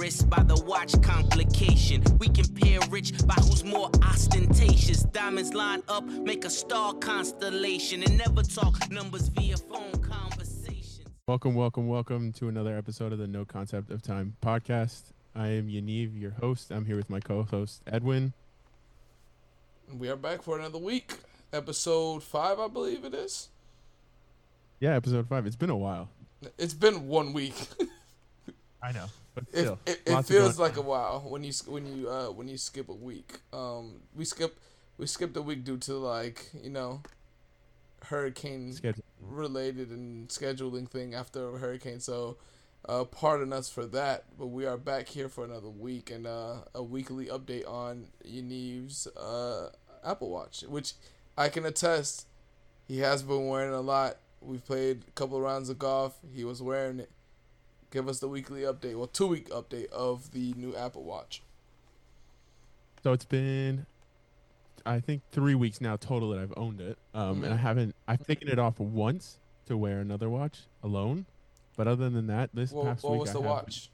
wrist by the watch complication. We compare rich by who's more ostentatious. Diamonds line up, make a star constellation, and never talk numbers via phone conversations. Welcome, welcome, welcome to another episode of the No Concept of Time podcast. I am Yaniv, your host. I'm here with my co-host Edwin. We are back for another week. Episode five, I believe it is. Yeah, episode five. It's been a while. It's been one week. I know, but it, still, it, it feels like a while when you when you uh when you skip a week. Um, we skip we skipped a week due to like you know hurricane schedule. related and scheduling thing after a hurricane. So, uh, pardon us for that, but we are back here for another week and uh, a weekly update on Yaniv's uh, Apple Watch, which I can attest he has been wearing a lot. We've played a couple of rounds of golf. He was wearing it. Give us the weekly update, well, two week update of the new Apple Watch. So it's been, I think, three weeks now total that I've owned it. Um, and I haven't. I've taken it off once to wear another watch alone. But other than that, this What, past what week was I the watch?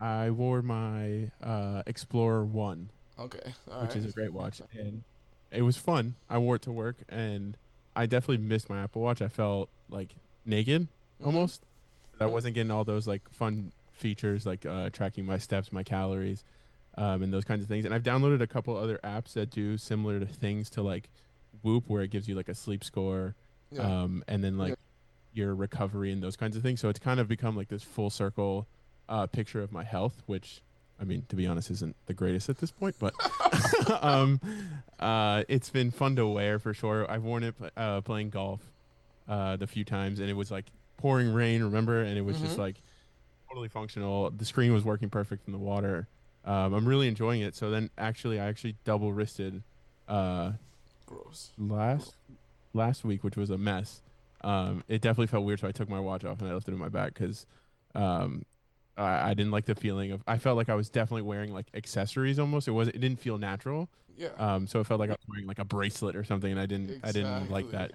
I wore my uh, Explorer One. Okay, all which right. is a great watch. And it was fun. I wore it to work, and I definitely missed my Apple Watch. I felt like naked Mhm. almost. I wasn't getting all those like fun features like uh, tracking my steps, my calories, um, and those kinds of things. And I've downloaded a couple other apps that do similar to things to like Whoop, where it gives you like a sleep score, Yeah. um, and then like your recovery and those kinds of things. So it's kind of become like this full circle uh, picture of my health, which I mean, to be honest, isn't the greatest at this point, but um, uh, it's been fun to wear for sure. I've worn it uh, playing golf uh, the few times, and it was like pouring rain, remember? And it was just Mhm. like totally functional. The screen was working perfect in the water. Um, I'm really enjoying it. So then, actually, I actually double wristed uh, Gross. last last week, which was a mess. Um, it definitely felt weird, so I took my watch off and I left it in my bag because um, I, I didn't like the feeling of. I felt like I was definitely wearing like accessories almost. It was. It didn't feel natural. Yeah. Um, so it felt like I was wearing like a bracelet or something, and I didn't. I didn't like that.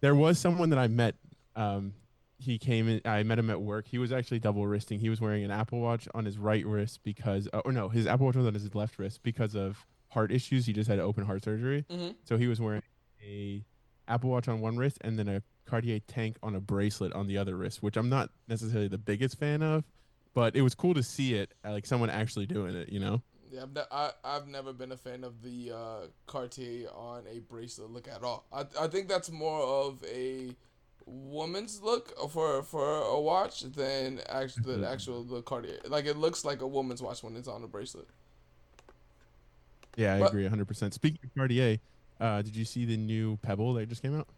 There was someone that I met. Um, he came in. I met him at work. He was actually double wristing. He was wearing an Apple Watch on his right wrist because, uh, or no, his Apple Watch was on his left wrist because of heart issues. He just had open heart surgery. mm-hmm. So he was wearing a Apple Watch on one wrist and then a Cartier tank on a bracelet on the other wrist, which I'm not necessarily the biggest fan of, but it was cool to see it, uh, like someone actually doing it, you know? Yeah, I've, ne- I, I've never been a fan of the uh, Cartier on a bracelet look at all. I, I think that's more of a woman's look for for a watch than actual the Mhm. actual the Cartier. Like it looks like a woman's watch when it's on a bracelet. Yeah, I But- agree 100%. Speaking of Cartier, uh, did you see the new Pebble that just came out?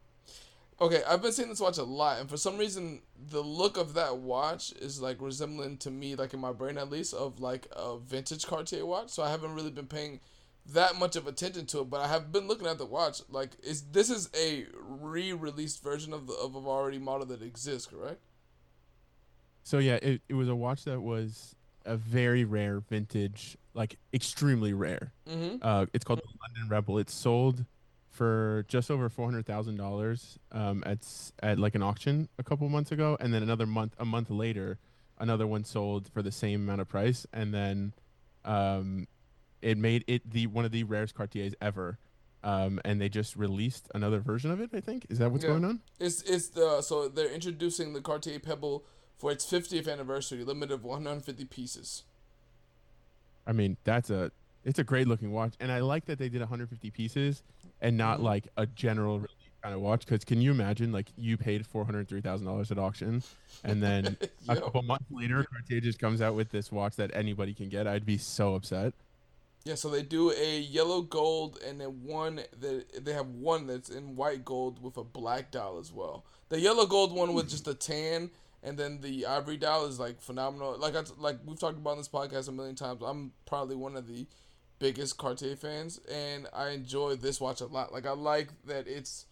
Okay, I've been seeing this watch a lot, and for some reason, the look of that watch is like resembling to me, like in my brain at least, of like a vintage Cartier watch. So I haven't really been paying that much of attention to it, but I have been looking at the watch. Like, is this is a re-released version of the of an already model that exists, correct? So yeah, it, it was a watch that was a very rare vintage, like extremely rare. Mm-hmm. Uh, it's called the London Pebble. It's sold for just over four hundred thousand dollars um, at at like an auction a couple months ago, and then another month a month later, another one sold for the same amount of price, and then um, it made it the one of the rarest Cartiers ever. Um, and they just released another version of it. I think is that what's Yeah. going on? It's it's the so they're introducing the Cartier Pebble for its 50th anniversary, limited of 150 pieces. I mean, that's a it's a great looking watch, and I like that they did 150 pieces and not Mhm. like a general release kind of watch. Because can you imagine, like, you paid 403 thousand dollars at auction, and then a couple months later, Cartier just comes out with this watch that anybody can get? I'd be so upset. Yeah, so they do a yellow gold and then one that they have one that's in white gold with a black dial as well. The yellow gold one with just a tan and then the ivory dial is like phenomenal. Like I like we've talked about this podcast a million times. I'm probably one of the biggest Cartier fans and I enjoy this watch a lot. Like I like that it's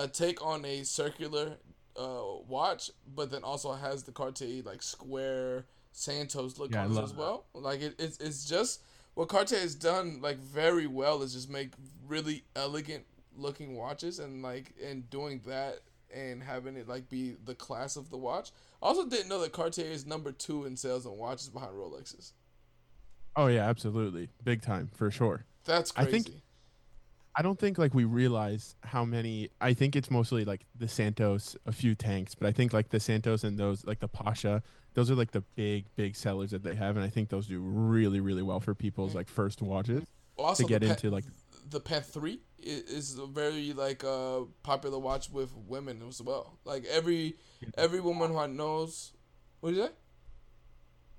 a take on a circular uh, watch, but then also has the Cartier like square Santos look Yeah, on it as that. well. Like it, it's it's just what Cartier has done like very well is just make really elegant looking watches and like and doing that and having it like be the class of the watch. I also didn't know that Cartier is number two in sales on watches behind Rolexes. Oh yeah, absolutely, big time for sure. That's I crazy. think- I don't think like we realize how many. I think it's mostly like the Santos, a few tanks, but I think like the Santos and those like the Pasha, those are like the big big sellers that they have, and I think those do really really well for people's like first watches also, to get the into like the Pan Three is a very like uh popular watch with women as well. Like every every woman who I knows, what do you say?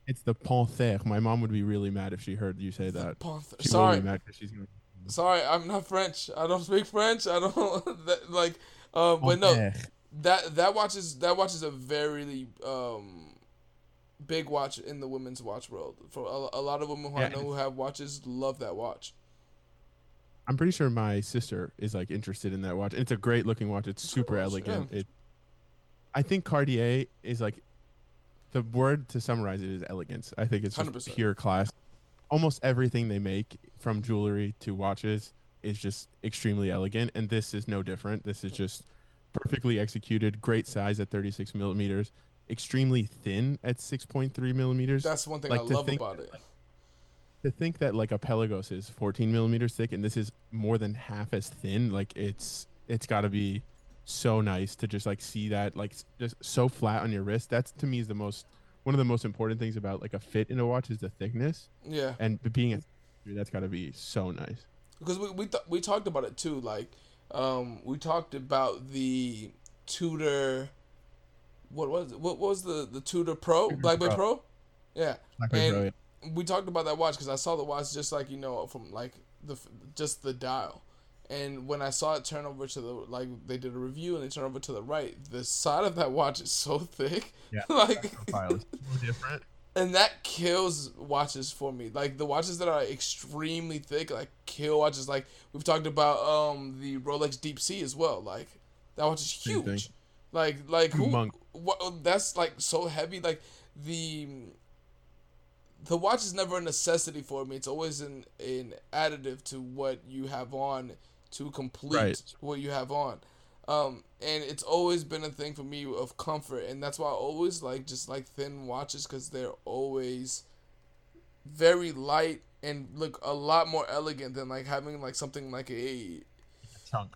it's the Panthère. My mom would be really mad if she heard you say that. Panther. Sorry, be mad 'cause she's gonna. Sorry, I'm not French. I don't speak French. I don't that, like. Uh, but no, that that watch is that watch is a very um big watch in the women's watch world. For a, a lot of women who I know who have watches love that watch. I'm pretty sure my sister is like interested in that watch. It's a great looking watch. It's super watch, elegant. yeah. It, I think Cartier is like the word to summarize it is elegance. I think it's just 100%. pure class. Almost everything they make, from jewelry to watches, is just extremely elegant, and this is no different. This is just perfectly executed, great size at 36 millimeters, extremely thin at 6.3 millimeters. That's one thing Like I love think- about it. to think that like a Pelagos is 14 millimeters thick and this is more than half as thin like it's it's got to be so nice to just like see that like just so flat on your wrist that's to me is the most one of the most important things about like a fit in a watch is the thickness Yeah. and being a that's got to be so nice because we we, th- we talked about it too. Like, um, we talked about the Tudor. What was it? What was the the Tudor Pro Black Bay Pro. Pro? Yeah, And- bro, yeah. we talked about that watch because I saw the watch just like you know from like the just the dial, and when I saw it turn over to the like they did a review and they turn over to the right, the side of that watch is so thick, Yeah. like so different and that kills watches for me. Like the watches that are extremely thick, like kill watches. Like we've talked about, um, the Rolex Deep Sea as well. Like that watch is huge. Like like who? What? That's like so heavy. Like the the watch is never a necessity for me. It's always an an additive to what you have on to complete Right. what you have on. Um, and it's always been a thing for me of comfort, and that's why I always like just like thin watches because they're always very light and look a lot more elegant than like having like something like a chunk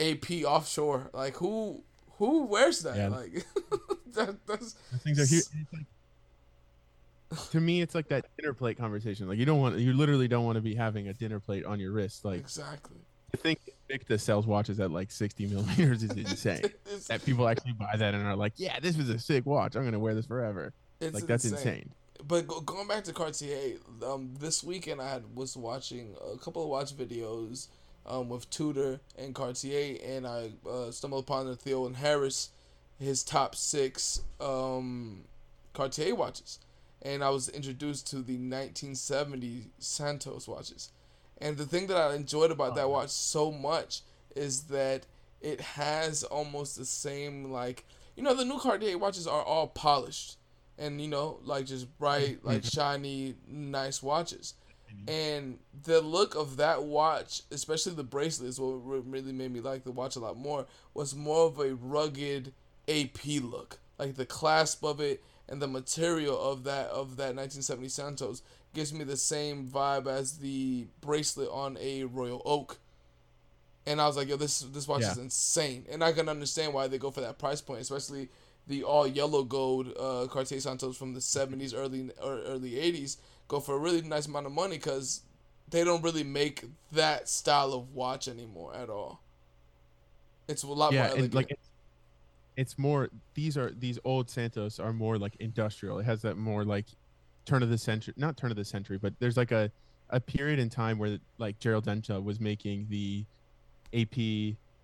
AP offshore. Like who who wears that? Yeah. Like that, that's Those things are huge. Like, to me, it's like that dinner plate conversation. Like you don't want, you literally don't want to be having a dinner plate on your wrist. Like exactly. I think Invicta sells watches at like 60 millimeters is insane. That people actually buy that and are like, yeah, this was a sick watch. I'm gonna wear this forever. it's like that's insane. But go, going back to Cartier, um, this weekend I had, was watching a couple of watch videos um, with Tudor and Cartier, and I uh, stumbled upon the Theo and Harris, his top six um, Cartier watches, and I was introduced to the 1970 Santos watches, and the thing that I enjoyed about oh, that watch so much is that it has almost the same like you know the new Cartier watches are all polished and you know like just bright mm-hmm. like shiny nice watches. Mm-hmm. And the look of that watch especially the bracelet is what really made me like the watch a lot more was more of a rugged ap look. Like the clasp of it and the material of that of that 1970 santos gives me the same vibe as the bracelet on a royal oak and I was like, yo, this this watch Yeah. is insane, and I can understand why they go for that price point, especially the all yellow gold uh, Cartier Santos from the seventies, early or early eighties, go for a really nice amount of money because they don't really make that style of watch anymore at all. It's a lot more elegant. like it's, it's more. These are these old Santos are more like industrial. It has that more like turn of the century, not turn of the century, but there's like a a period in time where like Gerald Genta was making the AP,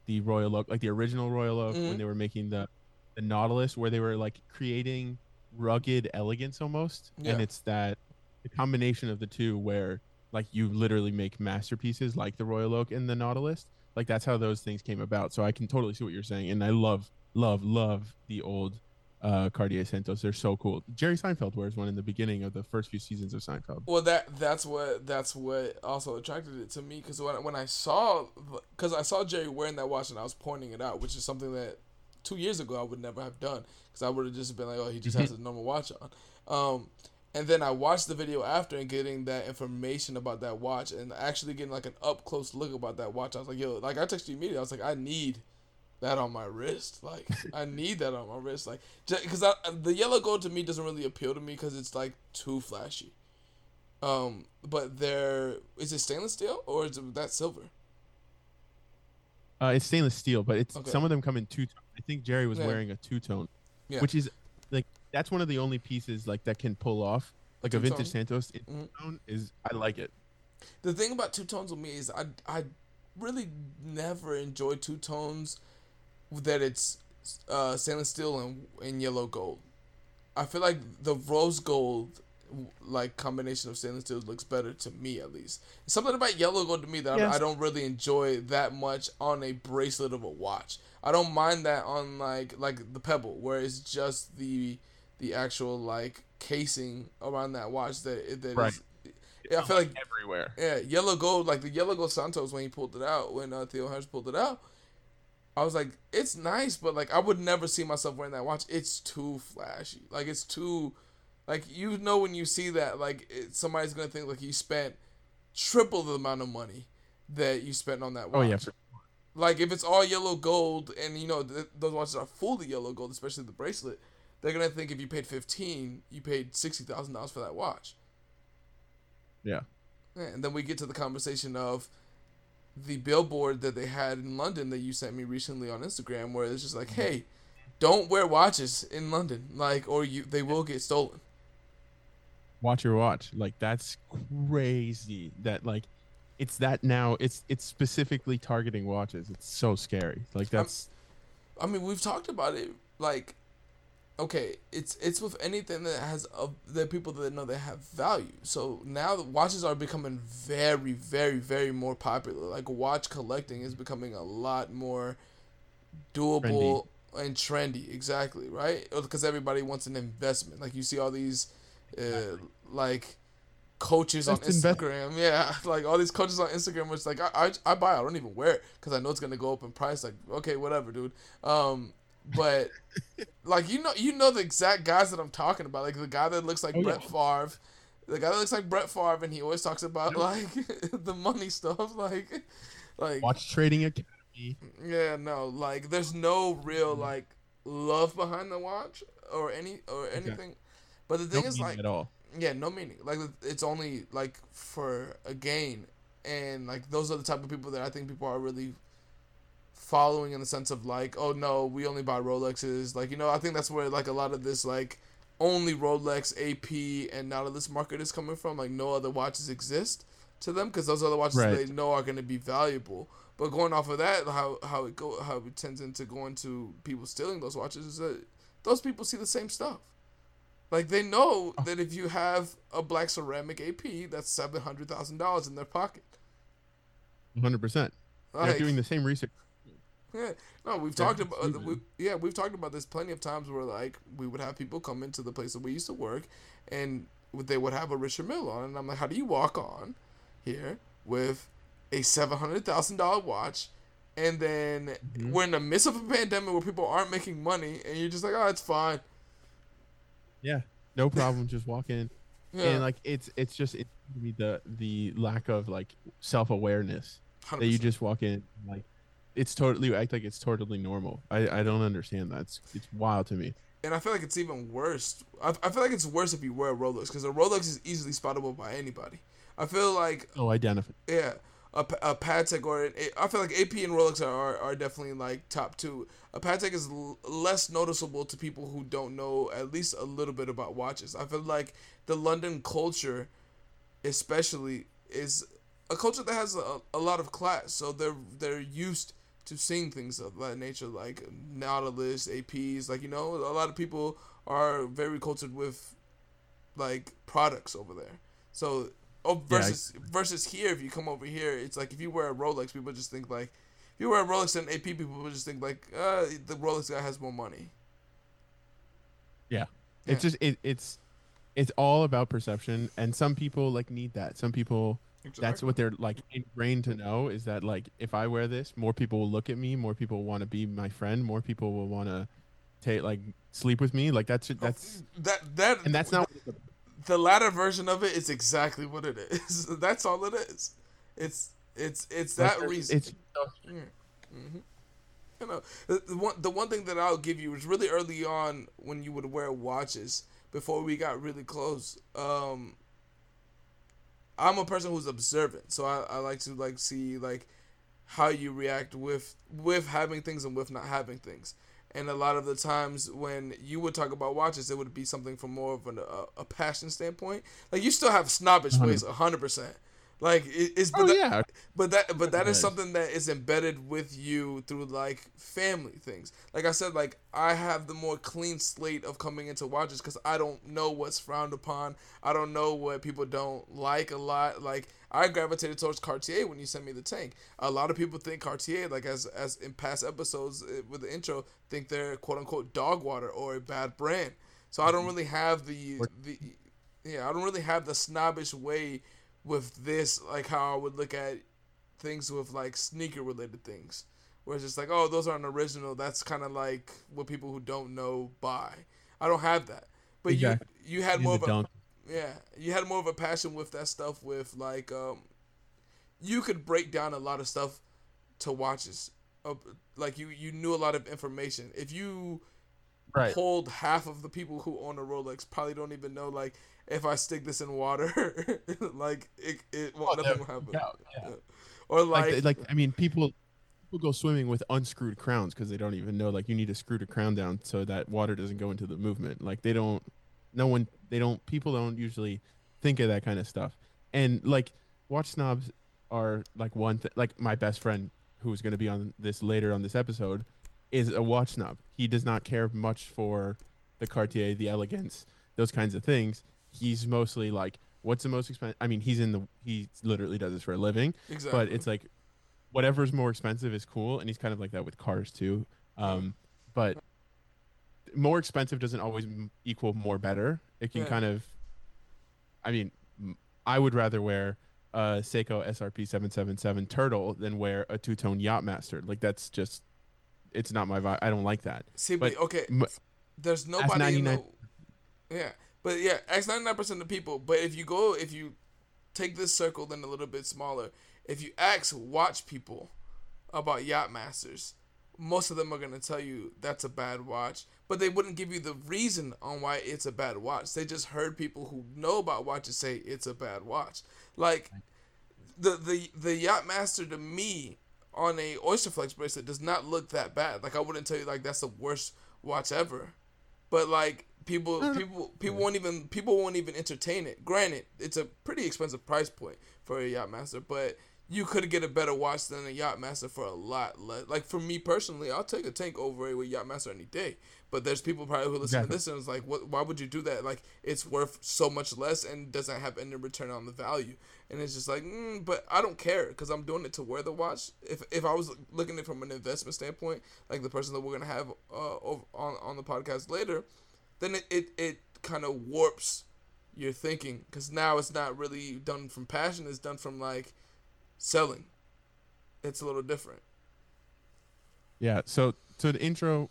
the Royal Oak, like the original Royal Oak Mhm. when they were making the the Nautilus, where they were like creating rugged elegance almost, Yeah. and it's that the combination of the two where like you literally make masterpieces like the Royal Oak and the Nautilus. Like that's how those things came about. So I can totally see what you're saying, and I love, love, love the old uh, Cartier Santos. They're so cool. Jerry Seinfeld wears one in the beginning of the first few seasons of Seinfeld. Well, that that's what that's what also attracted it to me because when when I saw because I saw Jerry wearing that watch and I was pointing it out, which is something that two years ago I would never have done because I would have just been like, oh, he just has a normal watch on. Um, and then I watched the video after and getting that information about that watch and actually getting like an up close look about that watch. I was like, yo, like I texted you immediately. I was like, I need that on my wrist. Like I need that on my wrist. Like because the yellow gold to me doesn't really appeal to me because it's like too flashy. Um, but there is it stainless steel or is it that silver? Uh, it's stainless steel, but it's okay. some of them come in two. I think Jerry was yeah. wearing a two tone, yeah. which is like that's one of the only pieces like that can pull off like a vintage. Santos mm-hmm. tone is I like it. The thing about two tones with me is I I really never enjoy two tones that it's uh, stainless steel and, and yellow gold. I feel like the rose gold like combination of stainless steel looks better to me at least. Something about yellow gold to me that yes. I, I, don't really enjoy that much on a bracelet of a watch. I don't mind that on like like the pebble where it's just the the actual like casing around that watch that that right. is, yeah, I feel like everywhere. Yeah, yellow gold like the yellow gold Santos when he pulled it out when uh, Theo Harris pulled it out. I was like, it's nice, but like I would never see myself wearing that watch. It's too flashy. Like it's too, like you know when you see that, like it, somebody's gonna think like you spent triple the amount of money that you spent on that watch. Oh yeah. Like if it's all yellow gold, and you know th- those watches are fully yellow gold, especially the bracelet, they're gonna think if you paid fifteen, you paid sixty thousand dollars for that watch. Yeah. And then we get to the conversation of the billboard that they had in London that you sent me recently on Instagram, where it's just like, hey, don't wear watches in London, like, or you they will get stolen. Watch your watch, like that's crazy. That like, it's that now. It's it's specifically targeting watches. It's so scary. Like that's. I'm, I mean, we've talked about it. Like, okay, it's it's with anything that has a, the people that know they have value. So now the watches are becoming very, very, very more popular. Like watch collecting is becoming a lot more doable trendy. and trendy. Exactly right because everybody wants an investment. Like you see all these, uh, like coaches That's on Instagram. Invest- yeah, like all these coaches on Instagram, which like I, I, I buy. I don't even wear it because I know it's gonna go up in price. Like okay, whatever, dude. Um, but like you know, you know the exact guys that I'm talking about. Like the guy that looks like oh, Brett yeah. Favre, the guy that looks like Brett Favre, and he always talks about like the money stuff. Like, like watch trading academy. Yeah, no, like there's no real like love behind the watch or any or anything. Okay. But the thing no is like at all. Yeah, no meaning. Like it's only like for a gain, and like those are the type of people that I think people are really following in the sense of like, oh no, we only buy Rolexes. Like, you know, I think that's where like a lot of this like only Rolex, AP, and now this market is coming from. Like, no other watches exist to them because those other watches right. they know are going to be valuable. But going off of that, how how it go how it tends into going to people stealing those watches is that those people see the same stuff. Like they know oh. that if you have a black ceramic AP, that's seven hundred thousand dollars in their pocket. One hundred percent. They're doing the same research yeah, no, we've talked about we, yeah, we've talked about this plenty of times where like we would have people come into the place that we used to work, and they would have a Richard Mille on, and I'm like, how do you walk on here with a seven hundred thousand dollar watch, and then mm-hmm. we're in the midst of a pandemic where people aren't making money, and you're just like, oh, it's fine. Yeah, no problem. just walk in, yeah. and like it's it's just it the the lack of like self awareness that you just walk in like it's totally act like it's totally normal. I, I don't understand that. It's, it's wild to me. And I feel like it's even worse. I, I feel like it's worse if you wear a Rolex because a Rolex is easily spottable by anybody. I feel like oh, identify. Yeah, a, a Patek or an, I feel like AP and Rolex are, are, are definitely like top two. A Patek is l- less noticeable to people who don't know at least a little bit about watches. I feel like the London culture, especially, is a culture that has a, a lot of class. So they're they're used to seeing things of that nature, like Nautilus, APs. Like you know, a lot of people are very cultured with like products over there. So oh, versus yeah, I, versus here, if you come over here, it's like if you wear a Rolex, people just think like if you wear a Rolex and AP, people just think like uh, the Rolex guy has more money. Yeah, yeah. it's just it, it's it's all about perception, and some people like need that. Some people that's what they're like ingrained to know is that like if I wear this, more people will look at me, more people will want to be my friend, more people will want to take like sleep with me. Like that's that's that that and that's not the latter version of it is exactly what it is. that's all it is. It's it's it's that like, reason. It's mm-hmm. You know, the, the one the one thing that I'll give you was really early on when you would wear watches before we got really close. Um, I'm a person who's observant, so I, I like to like see like how you react with with having things and with not having things. And a lot of the times when you would talk about watches, it would be something from more of an, a, a passion standpoint. Like you still have snobbish ways, hundred percent. Like it, it's but oh, that, yeah. but that but that is something that is embedded with you through like family things. Like I said, like I have the more clean slate of coming into watches because I don't know what's frowned upon. I don't know what people don't like a lot. Like I gravitated towards Cartier when you sent me the tank. A lot of people think Cartier, like as as in past episodes eh, with the intro, think they're quote unquote dog water or a bad brand. So I don't really have the the yeah I don't really have the snobbish way with this like how I would look at things with like sneaker related things. Where it's just like, oh, those aren't original. That's kind of like what people who don't know buy. I don't have that. But exactly. you you had more of a dunk. yeah, you had more of a passion with that stuff. With like, um, you could break down a lot of stuff to watches. Uh, like you you knew a lot of information. If you right. hold half of the people who own a Rolex probably don't even know like if I stick this in water, like it, it well, oh, nothing will happen. Yeah, yeah. Or like, like, like, I mean, people people go swimming with unscrewed crowns because they don't even know like you need to screw the crown down so that water doesn't go into the movement. Like they don't, no one, they don't, people don't usually think of that kind of stuff. And like watch snobs are like one thing. Like my best friend who's going to be on this later on this episode is a watch snob. He does not care much for the Cartier, the elegance, those kinds of things he's mostly like, what's the most expensive? I mean, he's in the he literally does this for a living. Exactly. But it's like, whatever's more expensive is cool, and he's kind of like that with cars too. Um, but more expensive doesn't always equal more better. It can yeah. kind of, I mean, I would rather wear a Seiko SRP seven seven seven Turtle than wear a two tone Yachtmaster. Like that's just, it's not my vibe. I don't like that. See, but, okay, m- there's nobody in the, yeah. But yeah, ask ninety nine percent of people. But if you go, if you take this circle then a little bit smaller, if you ask watch people about Yachtmasters, most of them are gonna tell you that's a bad watch. But they wouldn't give you the reason on why it's a bad watch. They just heard people who know about watches say it's a bad watch. Like the the the Yachtmaster to me on a Oyster Flex bracelet does not look that bad. Like I wouldn't tell you like that's the worst watch ever. But like people uh-huh. people people won't even people won't even entertain it. Granted, it's a pretty expensive price point for a Yachtmaster, but you could get a better watch than a Yachtmaster for a lot less. Like for me personally, I'll take a tank over a Yachtmaster any day. But there's people probably who listen exactly. to this and it's like, what? Why would you do that? Like it's worth so much less and doesn't have any return on the value. And it's just like, mm, but I don't care because I'm doing it to wear the watch. If if I was looking at it from an investment standpoint, like the person that we're gonna have uh, over, on on the podcast later, then it, it, it kind of warps your thinking because now it's not really done from passion it's done from like selling it's a little different yeah so to the intro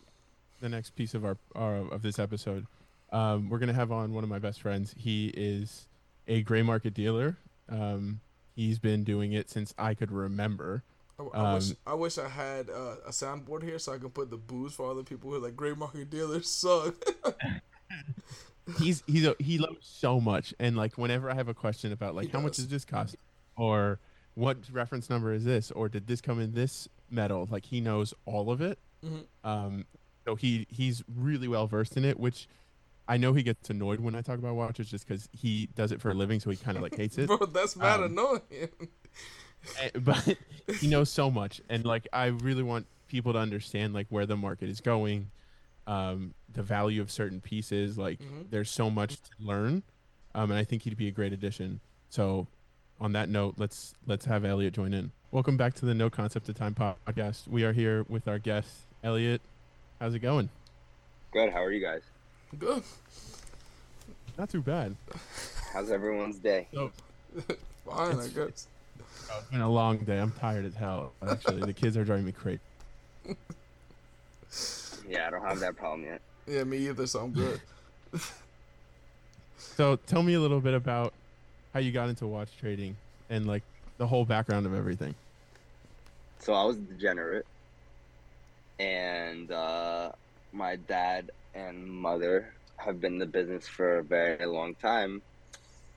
the next piece of our, our of this episode um, we're gonna have on one of my best friends he is a gray market dealer um, he's been doing it since i could remember I, I um, wish I wish I had uh, a soundboard here so I can put the booze for other people who are like gray market dealers suck. he's he's a, he loves so much, and like whenever I have a question about like he how does. much does this cost, or what reference number is this, or did this come in this metal, like he knows all of it. Mm-hmm. Um, so he he's really well versed in it, which I know he gets annoyed when I talk about watches just because he does it for a living, so he kind of like hates it. Bro, that's mad um, annoying. Eh, but he knows so much, and like I really want people to understand like where the market is going, um, the value of certain pieces. Like mm-hmm. there's so much to learn, um, and I think he'd be a great addition. So, on that note, let's let's have Elliot join in. Welcome back to the No Concept of Time podcast. We are here with our guest Elliot. How's it going? Good. How are you guys? Good. Not too bad. How's everyone's day? So, Fine, I guess Oh, it's been a long day. I'm tired as hell. Actually, the kids are driving me crazy. Yeah, I don't have that problem yet. Yeah, me either. So I'm good. So tell me a little bit about how you got into watch trading and like the whole background of everything. So I was degenerate, and uh, my dad and mother have been in the business for a very long time,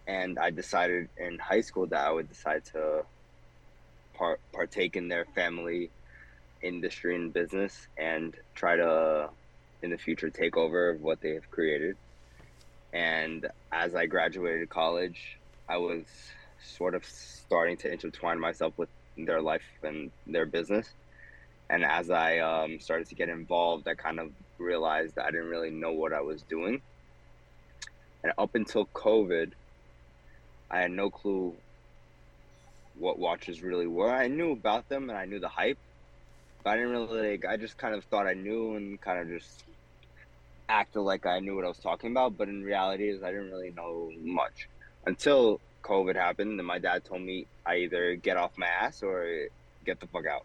and I decided in high school that I would decide to part partake in their family industry and business and try to in the future take over what they have created. And as I graduated college, I was sort of starting to intertwine myself with their life and their business. And as I um, started to get involved, I kind of realized that I didn't really know what I was doing. And up until COVID, I had no clue what watches really were. I knew about them and I knew the hype, but I didn't really like. I just kind of thought I knew and kind of just acted like I knew what I was talking about. But in reality, is I didn't really know much until COVID happened, and my dad told me I either get off my ass or get the fuck out.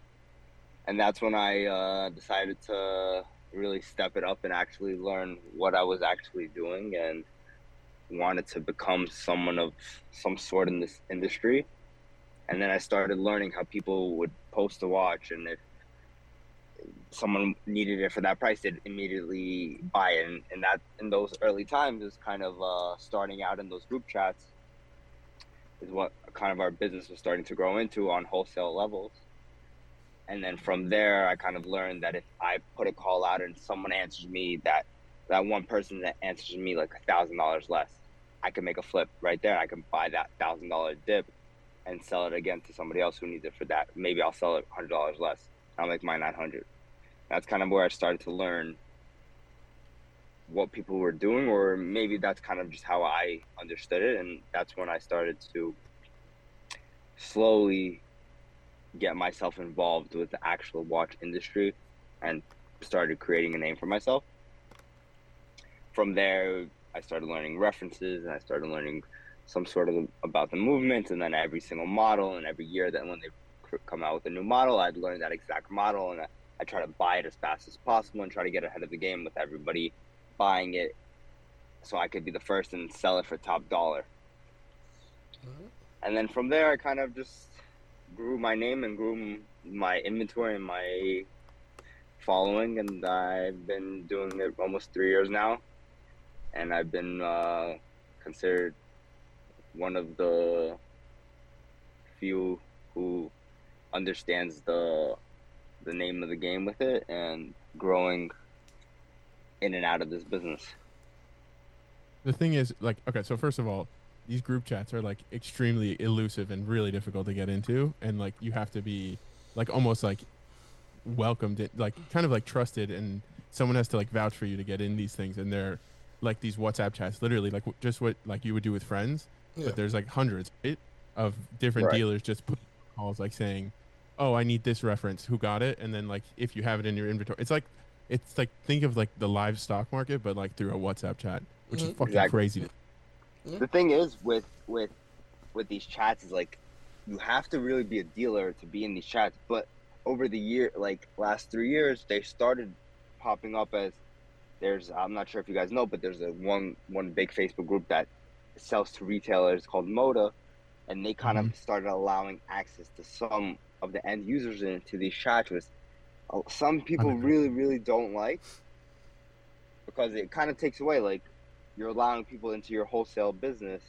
And that's when I uh, decided to really step it up and actually learn what I was actually doing and wanted to become someone of some sort in this industry. And then I started learning how people would post a watch, and if someone needed it for that price, they'd immediately buy it. And, and that in those early times is kind of uh, starting out in those group chats is what kind of our business was starting to grow into on wholesale levels. And then from there, I kind of learned that if I put a call out and someone answers me, that that one person that answers me like a thousand dollars less, I can make a flip right there. I can buy that thousand dollar dip and sell it again to somebody else who needs it for that. Maybe I'll sell it hundred dollars less. I'll make my nine hundred. That's kind of where I started to learn what people were doing, or maybe that's kind of just how I understood it, and that's when I started to slowly get myself involved with the actual watch industry and started creating a name for myself. From there, I started learning references and I started learning some sort of about the movement and then every single model and every year that when they come out with a new model, I'd learn that exact model and I, I try to buy it as fast as possible and try to get ahead of the game with everybody buying it so I could be the first and sell it for top dollar. Mhm. And then from there, I kind of just grew my name and grew my inventory and my following. And I've been doing it almost three years now. And I've been uh, considered one of the few who understands the the name of the game with it and growing in and out of this business. The thing is, like, okay, so first of all, these group chats are like extremely elusive and really difficult to get into, and like you have to be like almost like welcomed, like kind of like trusted, and someone has to like vouch for you to get in these things, and they're like these WhatsApp chats, literally like w- just what like you would do with friends, Yeah. but there's like hundreds right, of different Right. dealers just put calls like saying, "Oh, I need this reference. Who got it?" And then like if you have it in your inventory, it's like it's like think of like the live stock market, but like through a WhatsApp chat, which is Mhm. fucking Exactly. crazy. The thing is with with with these chats is like you have to really be a dealer to be in these chats but over the year like last three years they started popping up as there's i'm not sure if you guys know but there's a one one big facebook group that sells to retailers called moda and they kind of started allowing access to some of the end users into these chats which uh, some people really really don't like because it kind of takes away like you're allowing people into your wholesale business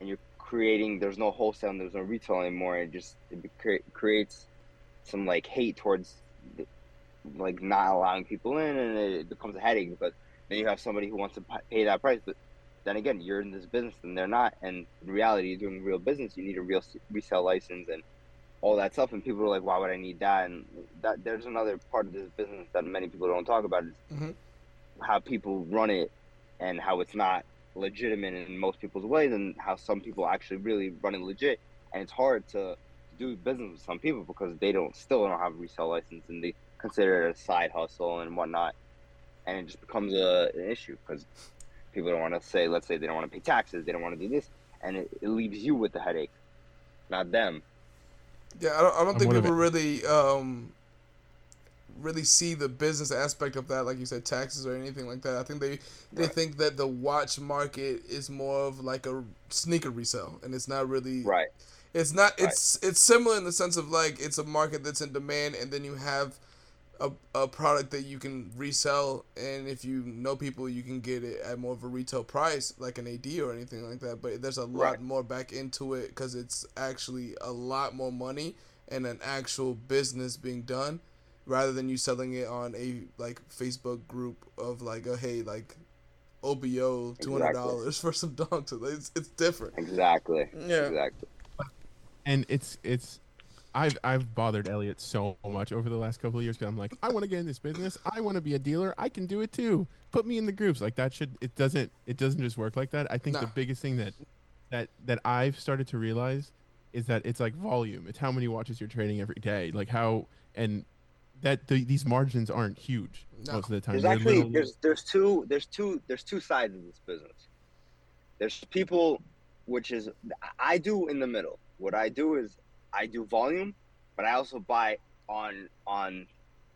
and you're creating there's no wholesale and there's no retail anymore. And it just it cre- creates some like hate towards the, like not allowing people in and it becomes a headache. But then you have somebody who wants to pay that price but then again you're in this business and they're not. And in reality you're doing real business. You need a real resale license and all that stuff. And people are like why would i need that? And that there's another part of this business that many people don't talk about is Mhm. how people run it and how it's not legitimate in most people's ways and how some people actually really run it legit and it's hard to do business with some people because they don't still don't have a resale license and they consider it a side hustle and whatnot and it just becomes a, an issue because people don't want to say let's say they don't want to pay taxes they don't want to do this and it, it leaves you with the headache not them. Yeah, I don't, I don't think people it. really um really see the business aspect of that, like you said, taxes or anything like that. I think they they Right. think that the watch market is more of like a sneaker resale, and it's not really. Right. It's not. Right. It's it's similar in the sense of like it's a market that's in demand, and then you have a, a product that you can resell, and if you know people, you can get it at more of a retail price, like an AD or anything like that. But there's a lot Right. more back into it because it's actually a lot more money and an actual business being done, rather than you selling it on a like Facebook group of like a hey like. OBO two hundred dollars for some donks. It's it's different. Exactly. Yeah. Exactly. and it's it's I've I've bothered Elliot so much over the last couple of years because I'm like I want to get in this business I want to be a dealer I can do it too put me in the groups like that should it doesn't it doesn't just work like that I think the biggest thing that that that I've started to realize is that it's like volume it's how many watches you're trading every day like how and that the, these margins aren't huge No. most of the time There's They're actually little- there's there's two there's two there's two sides of this business. There's people, which is I do in the middle. What I do is I do volume, but I also buy on on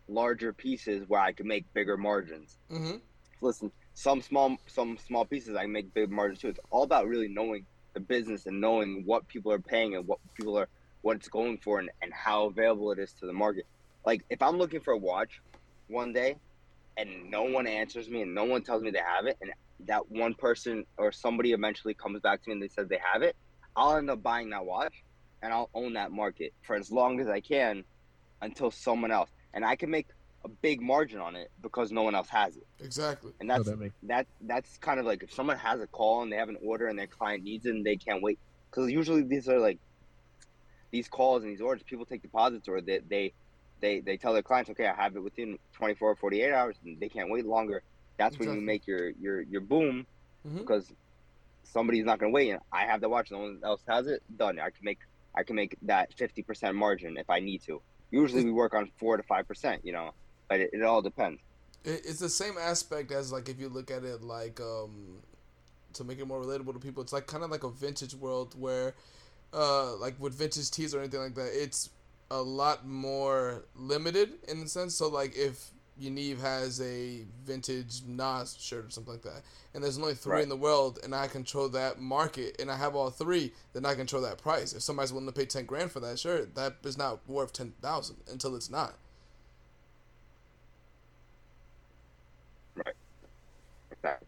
larger pieces where I can make bigger margins. Mm-hmm. Listen, some small some small pieces I make big margins too. It's all about really knowing the business and knowing what people are paying and what people are what it's going for and, and how available it is to the market. Like if I'm looking for a watch one day and no one answers me and no one tells me they have it and that one person or somebody eventually comes back to me and they said they have it, I'll end up buying that watch and I'll own that market for as long as I can until someone else and I can make a big margin on it because no one else has it. Exactly. And that's that makes- that that's kind of like if someone has a call and they have an order and their client needs it and they can't wait because usually these are like these calls and these orders people take deposits or they they they, they tell their clients okay i have it within 24 or 48 hours and they can't wait longer. That's when you make your your your boom Mhm. because somebody's not going to wait. And i have the watch no one else has it done. I can make i can make that 50% margin if i need to. Usually we work on 4 to 5% you know but it, it all depends. It's the same aspect as like if you look at it like um to make it more relatable to people. It's like kind of like a vintage world where, uh, like with vintage tees or anything like that, it's a lot more limited in the sense. So like if Yaniv has a vintage Nas shirt or something like that, and there's only three Right. in the world, and I control that market, and I have all three, then I control that price. If somebody's willing to pay ten grand for that shirt, that is not worth ten thousand until it's not. Exactly.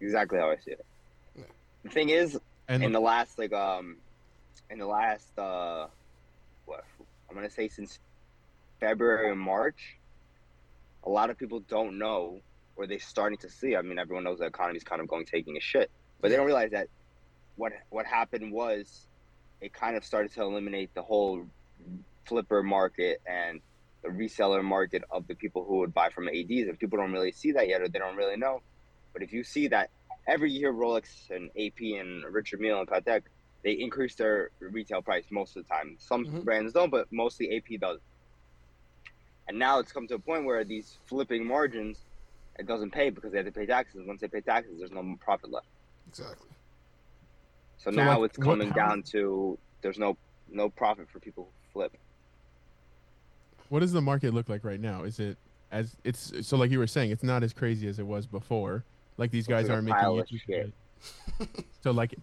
Exactly how I see it. Yeah. The thing is, and in the last like um, in the last uh, what I'm gonna say since February and March, a lot of people don't know or they're starting to see. I mean, everyone knows the economy's kind of going taking a shit, but they don't realize that what what happened was it kind of started to eliminate the whole flipper market and the reseller market of the people who would buy from ADs, and people don't really see that yet, or they don't really know. But if you see that every year, Rolex and AP and Richard Mille and Patek, they increase their retail price most of the time. Some Mhm. brands don't, but mostly AP does. And now it's come to a point where these flipping margins, it doesn't pay because they have to pay taxes. Once they pay taxes, there's no profit left. Exactly. So, So, now like, it's coming how- down to there's no no profit for people who flip. what does the market look like right now? Is it as it's so like you were saying, it's not as crazy as it was before. Like these guys aren't making YouTube shit. So like,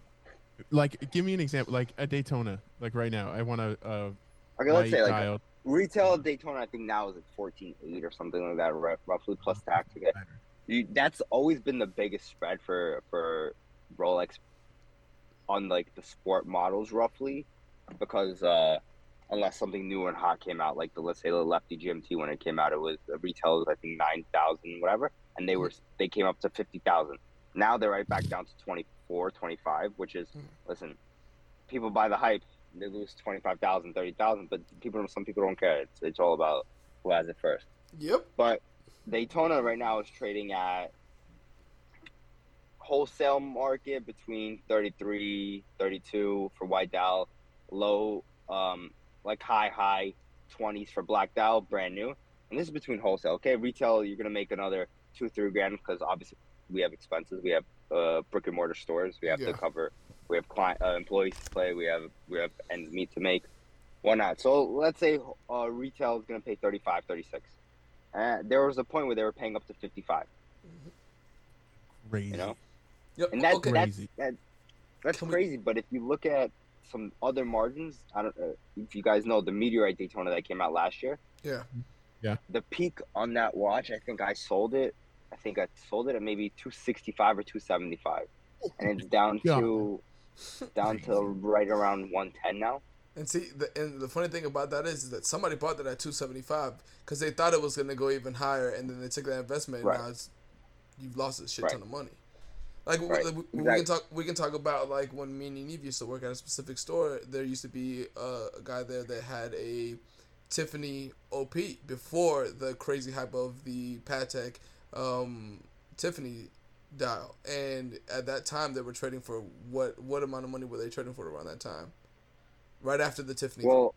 like give me an example. Like a Daytona. Like right now, I want a, a Okay, let's say like retail Daytona. I think now is like fourteen eight or something like that, roughly plus tax. Okay, you, that's always been the biggest spread for for Rolex on like the sport models, roughly, because uh, unless something new and hot came out, like the let's say the Lefty GMT when it came out, it was the retail was I think nine thousand whatever, and they were they came up to fifty thousand. Now they're right back down to 24, 25, which is Mm. listen, people buy the hype, they lose 25,000, 30,000, but people some people don't care. It's it's all about who has it first. Yep. But Daytona right now is trading at wholesale market between 33, 32 for white dial, low, um, like high, high 20s for black dial, brand new. And this is between wholesale. Okay, retail, you're going to make another two, three grand because obviously we have expenses. We have uh, brick and mortar stores we have Yeah. to cover We have client uh, employees to play. We have we have ends meet to make. Why not? So let's say uh, retail is going to pay 35, 36. Uh, there was a point where they were paying up to 55. Crazy. You know, Yep. and that, okay. that's Crazy. that, that's Can we- crazy. But if you look at some other margins, I don't uh, if you guys know the meteorite Daytona that came out last year. Yeah. Yeah. The peak on that watch, I think I sold it. I think I sold it at maybe 265 or 275, and it's down Yeah. to down to right around 110 now. And see, the, and the funny thing about that is, is that somebody bought that at two seventy five because they thought it was going to go even higher, and then they took that investment, and Right. now it's, you've lost a shit Right. ton of money. Like we- Right. we, we Exactly. can talk, we can talk about like when me and Eve used to work at a specific store. There used to be a, a guy there that had a Tiffany OP before the crazy hype of the Patek um, Tiffany dial, and at that time they were trading for what what amount of money were they trading for around that time? Right after the Tiffany. Well,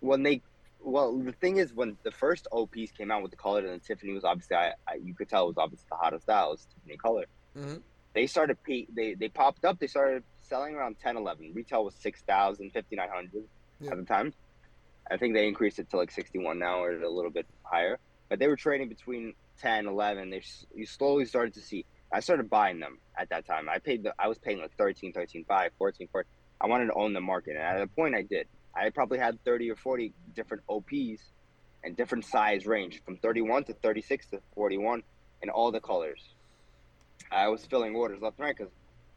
when they, well, the thing is, when the first OPs came out with the color, and the Tiffany was obviously, I, I you could tell it was obviously the hottest style, was Tiffany color. Mm-hmm. They started, pe- they they popped up. They started selling around 10, 11. Retail was 6,000, 5,900 Yeah. at the time. I think they increased it to like 61 now or a little bit higher. But they were trading between 10, 11. They you slowly started to see. I started buying them at that time. I paid the, I was paying like 13, 13, 5, 14, 14. I wanted to own the market. And at a point I did. I probably had 30 or 40 different OPs and different size range from 31 to 36 to 41 in all the colors. I was filling orders left and right because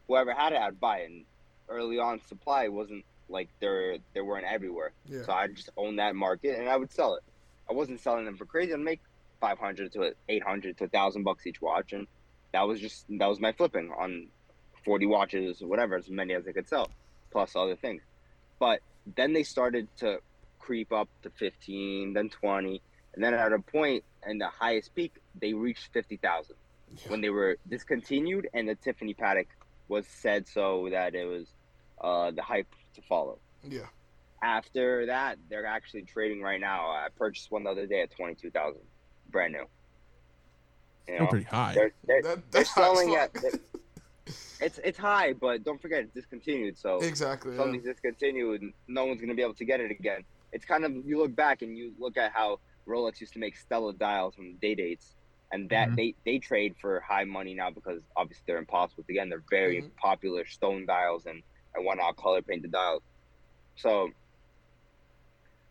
whoever had it, I'd buy it. And early on, supply wasn't like there, they weren't everywhere. Yeah. So I just owned that market and I would sell it. I wasn't selling them for crazy. I'd make 500 to 800 to 1,000 bucks each watch. And that was just, that was my flipping on 40 watches, or whatever, as many as I could sell, plus other things. But then they started to creep up to 15, then 20. And then at a point, and the highest peak, they reached 50,000 when they were discontinued and the Tiffany Patek was said so that it was uh, the hype to follow. Yeah. After that, they're actually trading right now. I purchased one the other day at 22,000, brand new. You Still know, pretty high. they're, they're, That, they're that's high as selling at fuck. it's it's high, but don't forget it's discontinued. So exactly. if Yeah. something's discontinued, and no one's gonna be able to get it again. It's kind of you look back and you look at how Rolex used to make Stella dials from day dates, and that Mhm. they they trade for high money now because obviously they're impossible to get. And they're very Mhm. popular stone dials and and whatnot, color painted dials. So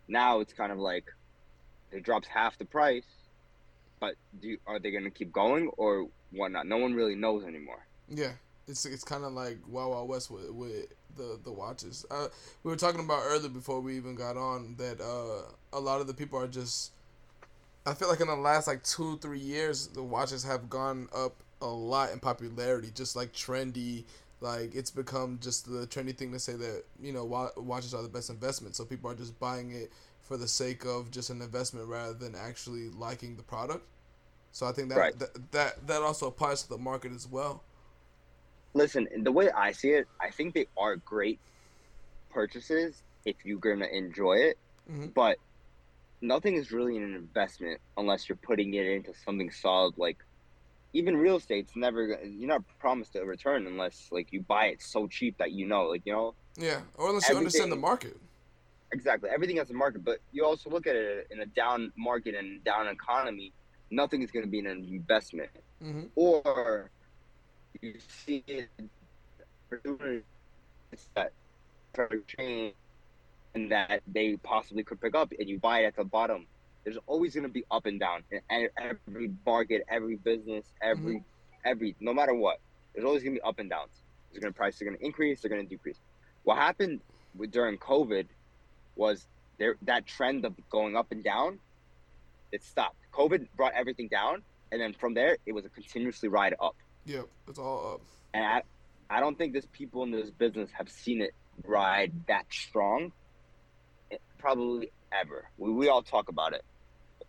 now it's kind of like it drops half the price, but do are they gonna keep going or whatnot? No one really knows anymore. Yeah, it's it's kind of like Wild Wild West with, with the the watches. Uh, we were talking about earlier before we even got on that uh, a lot of the people are just. I feel like in the last like two three years, the watches have gone up a lot in popularity. Just like trendy, like it's become just the trendy thing to say that you know wa- watches are the best investment. So people are just buying it for the sake of just an investment rather than actually liking the product. So I think that Right. that, that that also applies to the market as well. listen the way i see it i think they are great purchases if you're gonna enjoy it Mhm. but nothing is really an investment unless you're putting it into something solid like even real estate's never you're not promised a return unless like you buy it so cheap that you know like you know Yeah, or unless you understand the market. exactly everything has a market but you also look at it in a down market and down economy nothing is going to be an investment. Hmm or you see it that chain and that they possibly could pick up and you buy it at the bottom there's always going to be up and down in every market every business every every no matter what there's always going to be up and downs. There's going to prices are going to increase they're going to decrease. What happened with, during covid was there that trend of going up and down it stopped covid brought everything down and then from there it was a continuously ride up Yep, it's all up. and I, I don't think there's people in this business have seen it ride that strong, eh, probably ever. We, we all talk about it.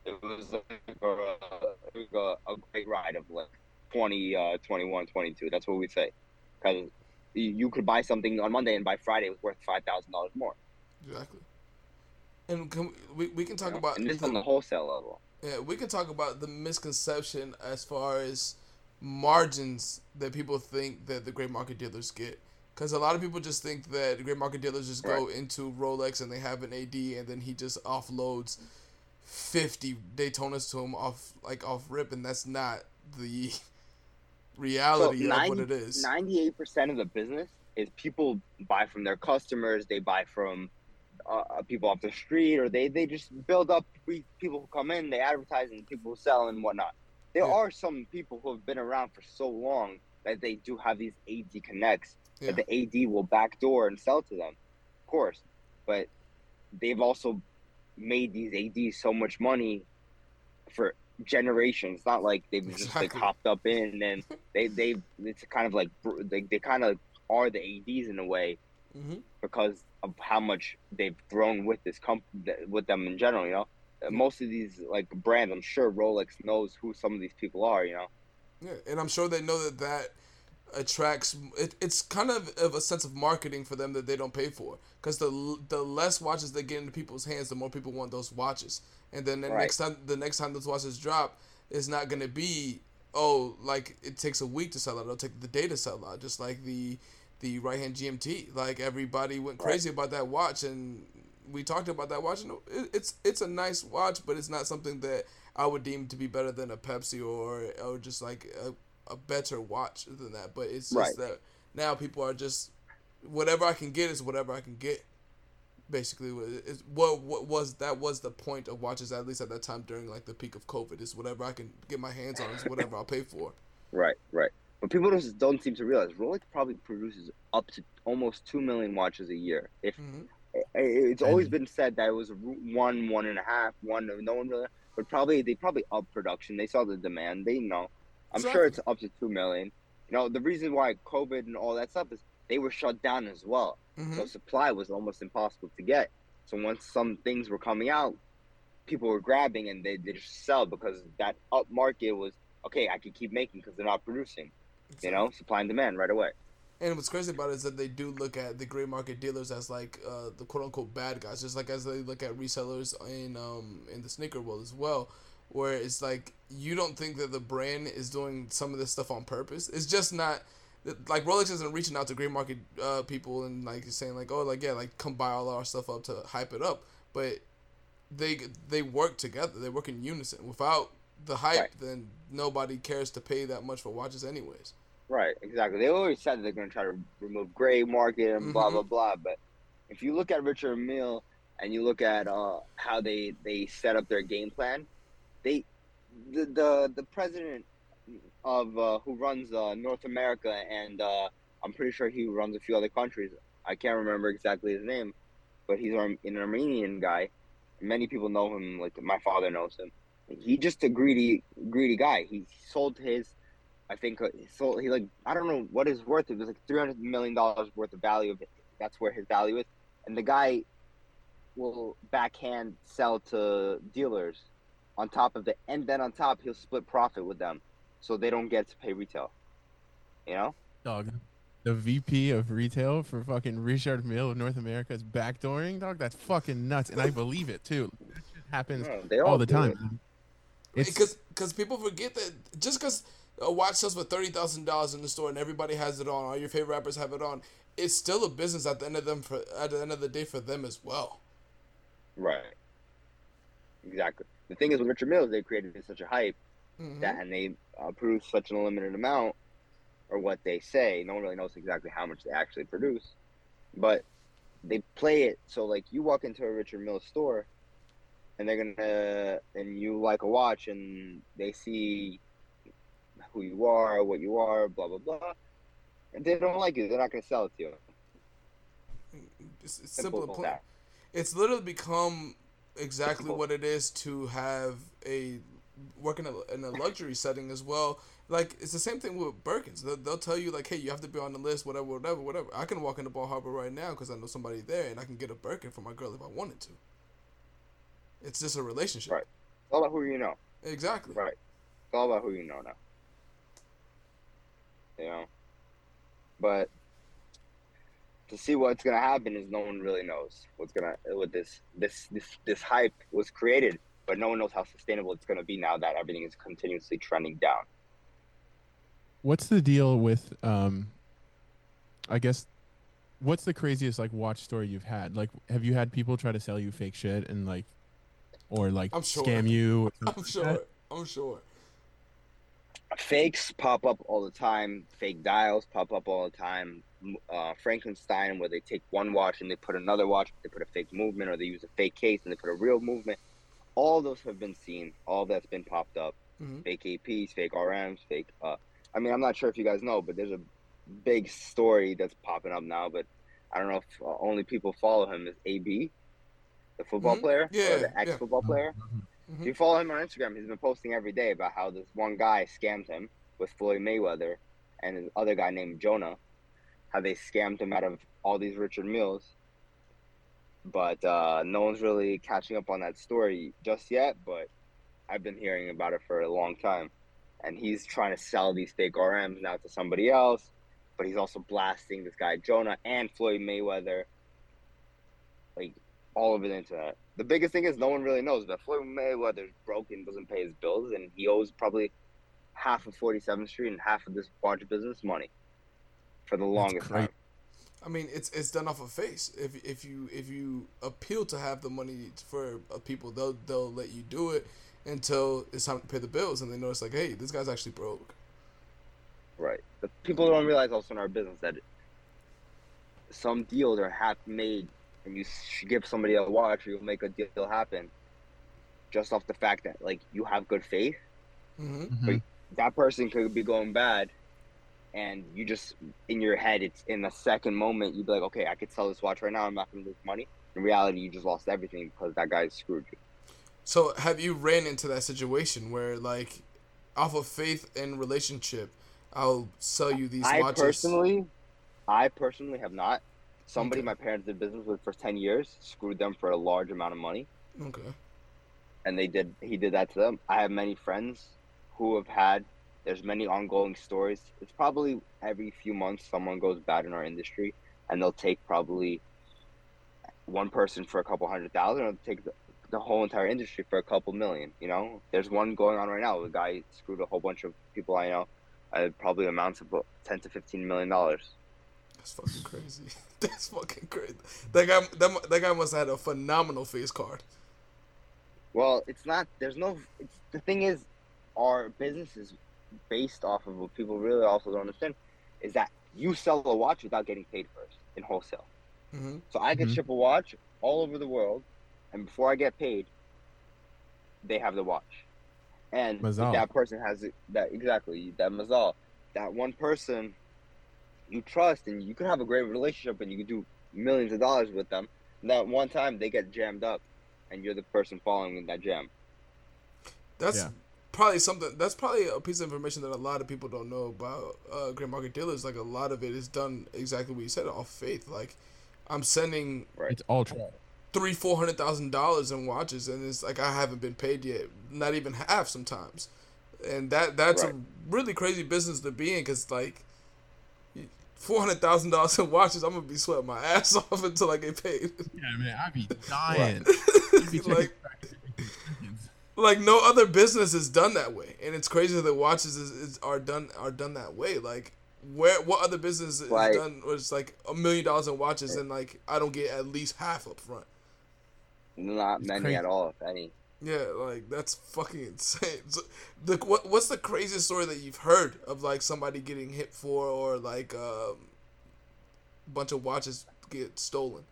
It was like a, a, a great ride of like 20, uh, 21, 22. That's what we say. Because you, you could buy something on Monday and by Friday it was worth $5,000 more. Exactly. And can we, we, we can talk about and this the- on the wholesale level. yeah, we can talk about the misconception as far as margins that people think that the gray market dealers get. Because a lot of people just think that gray market dealers just go into Rolex and they have an AD and then he just offloads fifty Daytonas to him off like off rip, and that's not the reality So, of what it is. Ninety-eight percent of the business is people buy from their customers. They buy from uh, uh, people off the street, or they they just build up people who come in. They advertise and people who sell and whatnot. There Yeah. are some people who have been around for so long that they do have these AD connects Yeah. that the AD will backdoor and sell to them, of course. But they've also made these ADs so much money for generations. It's not like they've just like Exactly. hopped up in and they they it's kind of like they, they kind of are the ADs in a way hmm because of how much they've grown with this comp with them in general you know most of these like brands i'm sure rolex knows who some of these people are you know Yeah, and I'm sure they know that that attracts. It, it's kind of of a sense of marketing for them that they don't pay for. Because the the less watches they get into people's hands, the more people want those watches. And then the Right. next time the next time those watches drop, it's not gonna be oh like it takes a week to sell out. It'll take the day to sell out. Just like the the right hand GMT. Like everybody went crazy about that watch, and we talked about that watch. And it's it's a nice watch, but it's not something that I would deem to be better than a Pepsi or or just like a, a better watch than that. But it's just Right. that now people are just whatever I can get is whatever I can get. Basically, is what what was that was the point of watches at least at that time during like the peak of COVID is whatever I can get my hands on is whatever I'll pay for. right right but people just don't seem to realize rolex probably produces up to almost 2 million watches a year. If hmm it's always been said that it was one one and a half one no one really but probably they probably up production. They saw the demand. They know. I'm sure it's up to 2 million. You know the reason why covid and all that stuff is they were shut down as well. Hmm so supply was almost impossible to get. So once some things were coming out people were grabbing and they, they just sell because that up market was okay i can keep making because they're not producing you know supply and demand right away And what's crazy about it is that they do look at the gray market dealers as like uh, the quote unquote bad guys, just like as they look at resellers in um in the sneaker world as well, where it's like you don't think that the brand is doing some of this stuff on purpose. It's just not like Rolex isn't reaching out to gray market uh, people and like saying like oh like yeah like come buy all our stuff up to hype it up, but they they work together. They work in unison. Without the hype, Right. then nobody cares to pay that much for watches anyways. Right, exactly. They always said they're going to try to remove gray market and blah Mhm. blah blah. But if you look at Richard Mille and you look at uh, how they they set up their game plan, they the the, the president of uh, who runs uh, North America and uh, I'm pretty sure he runs a few other countries. I can't remember exactly his name, but he's an Armenian guy. Many people know him. Like my father knows him. He just a greedy greedy guy. He sold his I think uh, he sold he like I don't know what his worth. It was like three hundred million dollars worth of value of it. That's where his value is, and the guy will backhand sell to dealers on top of it, and then on top he'll split profit with them, so they don't get to pay retail. You know, Dog. The VP of retail for fucking Richard Mille of North America is backdooring, dog. That's fucking nuts, and I believe it too. That shit happens they all the it. time. It's because because people forget that just because a watch sells for thirty thousand dollars in the store and everybody has it on, all your favorite rappers have it on, it's still a business at the end of them for at the end of the day for them as well. Right. Exactly. The thing is, with Richard Milles, they created such a hype Mhm. that, and they uh, produce such an unlimited amount, or what they say. No one really knows exactly how much they actually produce, but they play it so like you walk into a Richard Mille's store, and they're gonna, and you like a watch, and they see who you are, what you are, blah blah blah. And they don't like you, They're not gonna sell it to you. It's, it's Simple simple. as and plain. that. It's literally become exactly what it is to have a work in a, in a luxury setting as well. Like it's the same thing with Birkins. They'll, they'll tell you like, hey, you have to be on the list, whatever, whatever, whatever. I can walk into Bal Harbour right now because I know somebody there, and I can get a Birkin for my girl if I wanted to. It's just a relationship. Right. It's all about who you know. Exactly. Right. It's all about who you know now. You know? But to see what's gonna happen is no one really knows what's gonna what this this this this hype was created, but no one knows how sustainable it's gonna be now that everything is continuously trending down. what's the deal with um I guess what's the craziest like watch story you've had? Like, have you had people try to sell you fake shit and like, or like I'm sure. scam you? I'm sure. that? I'm sure. fakes pop up all the time. Fake dials pop up all the time. Uh, Frankenstein, where they take one watch and they put another watch, they put a fake movement, or they use a fake case and they put a real movement. All those have been seen. All that's been popped up. Mhm. Fake APs, fake RMs, fake. Uh, I mean, I'm not sure if you guys know, but there's a big story that's popping up now. But I don't know if uh, only people follow him is AB, the football Mhm. player, Yeah, or the yeah. ex football player. Mhm. If you follow him on Instagram, he's been posting every day about how this one guy scammed him with Floyd Mayweather and this other guy named Jonah, how they scammed him out of all these Richard Milles. But uh, no one's really catching up on that story just yet. But I've been hearing about it for a long time, and he's trying to sell these fake RMs now to somebody else. But he's also blasting this guy Jonah and Floyd Mayweather, like all over the internet. The biggest thing is no one really knows that Floyd Mayweather's broken, doesn't pay his bills, and he owes probably half of 47th Street and half of this watch business money for the longest time. I mean, it's it's done off a face. If if you if you appeal to have the money for uh, people, they'll they'll let you do it until it's time to pay the bills, and they notice like, hey, this guy's actually broke. Right. But people don't realize also in our business that some deals are half made, and you give somebody a watch, or you'll make a deal happen, just off the fact that like you have good faith. Mm-hmm. Mhm. That person could be going bad, and you just in your head, it's in the second moment you'd be like, okay, I could sell this watch right now. I'm not gonna lose money. In reality, you just lost everything because that guy screwed you. So have you ran into that situation where like, off of faith and relationship, I'll sell you these I watches? personally, I personally have not. Somebody Okay. my parents did business with for ten years screwed them for a large amount of money, Okay. and they did. He did that to them. I have many friends who have had. There's many ongoing stories. It's probably every few months someone goes bad in our industry, and they'll take probably one person for a couple hundred thousand, or they'll take the, the whole entire industry for a couple million. You know, there's one going on right now. The guy screwed a whole bunch of people I know. Uh, probably amounts of ten to fifteen million dollars. That's fucking crazy. That's fucking crazy. That guy, that, that guy must have had a phenomenal face card. Well, it's not. There's no. It's the thing is, our business is based off of what people really also don't understand is that you sell a watch without getting paid first in wholesale. Mm-hmm. So I could Mhm. ship a watch all over the world, and before I get paid, they have the watch. And that person has it, that exactly that mazal, that one person you trust, and you can have a great relationship, and you can do millions of dollars with them. And that one time they get jammed up, and you're the person following in that jam. That's Yeah. probably something. That's probably a piece of information that a lot of people don't know about uh, gray market dealers. Like a lot of it is done exactly what you said off faith. Like I'm sending Right. It's ultra. three, four hundred thousand dollars in watches, and it's like I haven't been paid yet, not even half sometimes, and that that's Right. a really crazy business to be in because like four hundred thousand dollars in watches, I'm gonna be sweating my ass off until I get paid. Yeah, man, I'd be dying. like like no other business is done that way, and it's crazy that watches is, is are done are done that way. Like where what other business is Right. done was like a million dollars in watches, and like I don't get at least half up front. Not It's many crazy. at all, if any. Yeah, like that's fucking insane. So, the what what's the craziest story that you've heard of like somebody getting hit for or like um, a bunch of watches get stolen?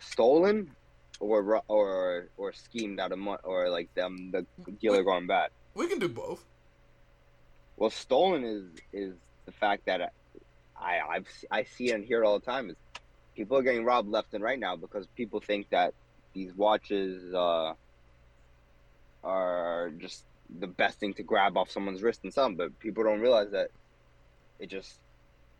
Stolen, or or or schemed out of money, or like them the dealer going bad. We can do both. Well, stolen is is the fact that I I've I see and hear it all the time is people are getting robbed left and right now because people think that these watches uh, are just the best thing to grab off someone's wrist and sell 'em, but people don't realize that it just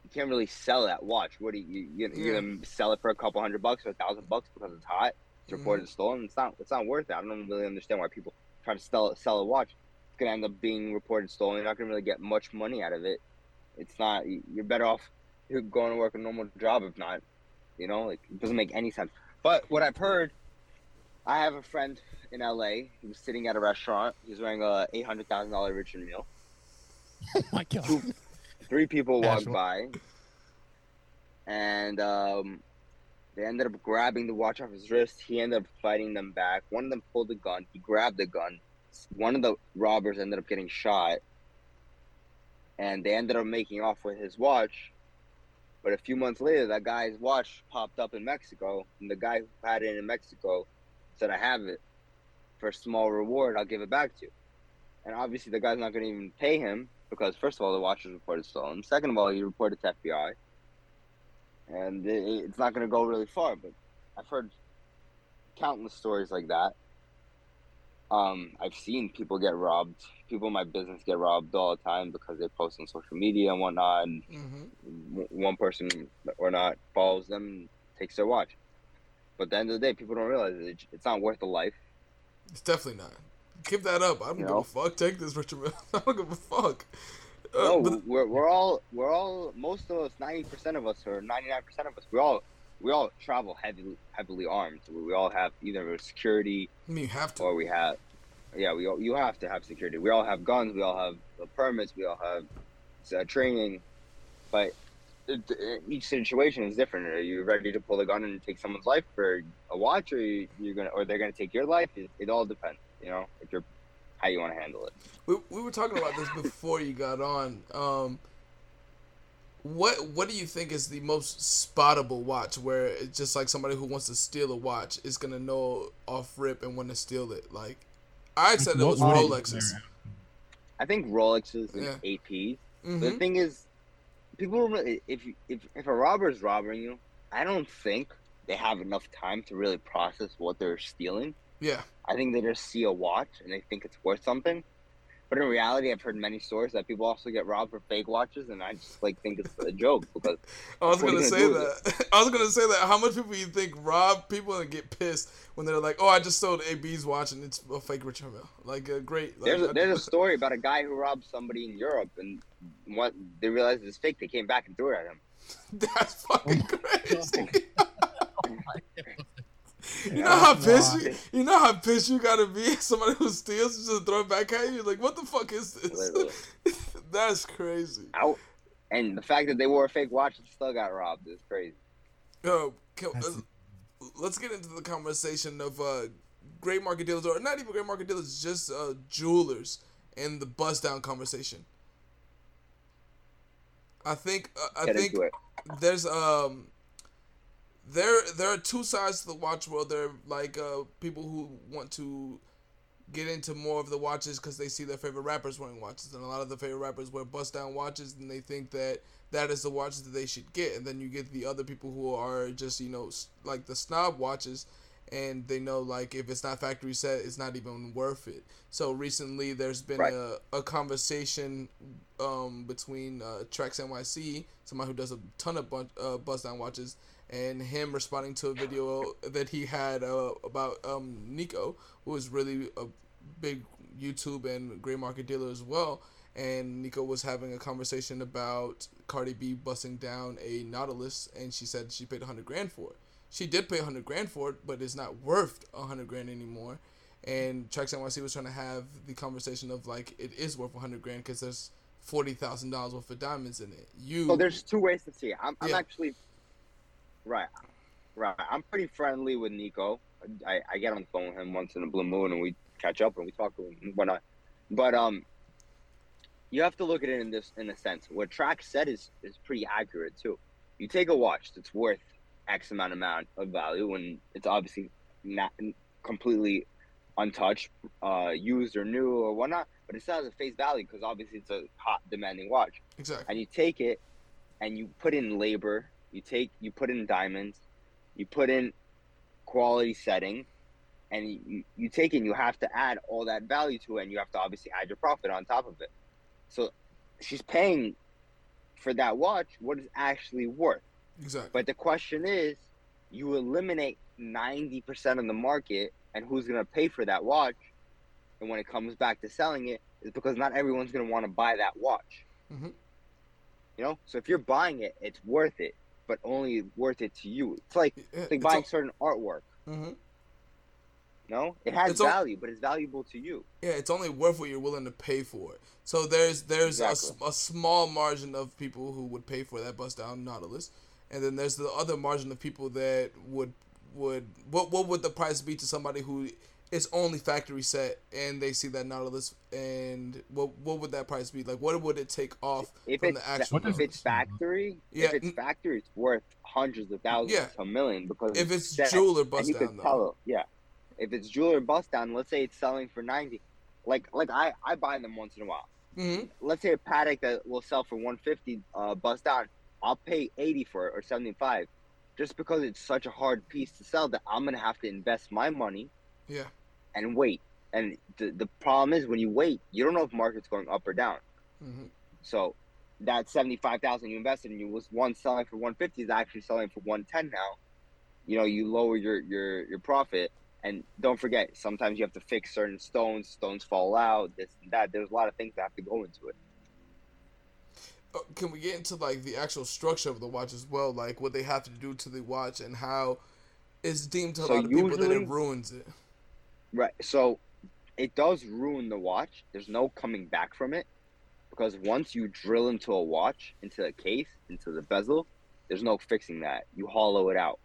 you can't really sell that watch. What do you you you're gonna sell it for a couple hundred bucks or a thousand bucks because it's hot? It's mm-hmm. reported stolen. It's not. It's not worth it. I don't really understand why people try to sell sell a watch. It's gonna end up being reported stolen. You're not gonna really get much money out of it. It's not. You're better off you're going to work a normal job if not. You know, like it doesn't make any sense. But what I've heard, I have a friend in LA. He was sitting at a restaurant. He's wearing a eight hundred thousand dollar Richard Mille. Oh my god. Three people walked by. and um, they ended up grabbing the watch off his wrist. He ended up fighting them back. One of them pulled a gun. He grabbed the gun. One of the robbers ended up getting shot, and they ended up making off with his watch. But a few months later, that guy's watch popped up in Mexico, and the guy who had it in Mexico said, "I have it for a small reward. I'll give it back to you." And obviously, the guy's not going to even pay him because, first of all, the watch was reported stolen. Second of all, he reported to FBI, and it, it's not going to go really far. But I've heard countless stories like that. Um, I've seen people get robbed. People in my business get robbed all the time because they post on social media and whatnot. And Mm-hmm. w- one person or not follows them, and takes their watch. But at the end of the day, people don't realize it, it's not worth the life. It's definitely not. Keep that up. I don't You give know? a fuck. Take this, Richard. I don't give a fuck. Uh, no, but we're, we're all we're all most of us, ninety percent of us or ninety nine percent of us, we all we all travel heavily heavily armed. We all have either security I mean, you have to. or we have yeah we all, you have to have security. We all have guns. We all have permits. We all have uh, training, but each situation is different. Are you ready to pull a gun and take someone's life for a watch, or you, you're gonna or they're gonna take your life? It, it all depends. You know, if you're how you want to handle it. We, we were talking about this before you got on. Um, what what do you think is the most spottable watch where it's just like somebody who wants to steal a watch is gonna know off rip and want to steal it? Like I said, it was What Rolexes. I think Rolexes and Yeah. APs. hmm The thing is, people if you, if if a robber is robbing you, I don't think they have enough time to really process what they're stealing. Yeah, I think they just see a watch and they think it's worth something. But in reality, I've heard many stories that people also get robbed for fake watches, and I just like think it's a joke because I was gonna say gonna do with that. I was gonna say that. How much people you think rob people and get pissed when they're like, "Oh, I just sold AB's watch and it's a fake Richard Mille." Like a great. Like, there's a, I- there's a story about a guy who robbed somebody in Europe, and what they realized it's fake. They came back and threw it at him. That's fucking oh crazy. You know how pissed you, you know how pissed you gotta be at somebody who steals and just throw it back at you. Like, what the fuck is this? That's crazy. Out, and the fact that they wore a fake watch and still got robbed is crazy. Yo, can, uh, let's get into the conversation of uh, gray market dealers, or not even gray market dealers, just uh, jewelers and the bust down conversation. I think uh, I Get think there's um there there are two sides to the watch world. There are like uh people who want to get into more of the watches because they see their favorite rappers wearing watches, and a lot of the favorite rappers wear bust down watches, and they think that that is the watches that they should get. And then you get the other people who are just you know like the snob watches, and they know like if it's not factory set, it's not even worth it. So recently, there's been Right. a, a conversation um, between uh, Trax NYC, somebody who does a ton of bun- uh, bust down watches, and him responding to a video that he had uh, about um, Nico, who is really a big YouTube and gray market dealer as well. And Nico was having a conversation about Cardi B busting down a Nautilus, and she said she paid 100 grand for it. She did pay 100 grand for it, but it's not worth 100 grand anymore. And Trax NYC was trying to have the conversation of like it is worth 100 grand because there's forty thousand dollars worth of diamonds in it. You So there's two ways to see it. I'm, I'm actually right, right. I'm pretty friendly with Nico. I, I get on the phone with him once in a blue moon, and we catch up and we talk and whatnot. But um, you have to look at it in this in a sense. What Trax said is is pretty accurate too. You take a watch that's worth X amount amount of value, and it's obviously not completely untouched, uh, used or new or whatnot, but it still has a face value because obviously it's a hot demanding watch exactly. and you take it and you put in labor you take you put in diamonds you put in quality setting and you, you take it and you have to add all that value to it and you have to obviously add your profit on top of it. So she's paying for that watch what it's actually worth. Exactly. but the question is you eliminate 90% of the market and who's going to pay for that watch? And when it comes back to selling it is because not everyone's going to want to buy that watch. Mhm. you know? So if you're buying it it's worth it but only worth it to you it's like, it's like it's buying al- certain artwork Mhm. no it has It's al- value but it's valuable to you Yeah, it's only worth what you're willing to pay for it. So there's there's a Exactly. a, small margin of people who would pay for that bust down Nautilus, and then there's the other margin of people that would would what what would the price be to somebody who is only factory set and they see that Nautilus and what what would that price be? Like what would it take off If from the actual? If it's factory, Yeah, if it's factory, it's worth hundreds of thousands Yeah. to a million because If it's set, jeweler bust down though. tell, yeah. If it's jewel or bust down, let's say it's selling for ninety, like like I I buy them once in a while. hmm Let's say a Patek that will sell for one fifty, uh, bust down, I'll pay eighty for it or seventy five, just because it's such a hard piece to sell that I'm gonna have to invest my money Yeah. And wait. And the the problem is when you wait, you don't know if market's going up or down. hmm So that seventy five thousand you invested in you was one selling for one fifty is actually selling for one ten now. You know, you lower your, your, your profit and don't forget, sometimes you have to fix certain stones, stones fall out, this and that. There's a lot of things that have to go into it. Uh, Can we get into like the actual structure of the watch as well? Like what they have to do to the watch and how it's deemed to a So lot of people that it ruins it. Right. So it does ruin the watch. There's no coming back from it. Because once you drill into a watch, into a case, into the bezel, there's no fixing that. You hollow it out.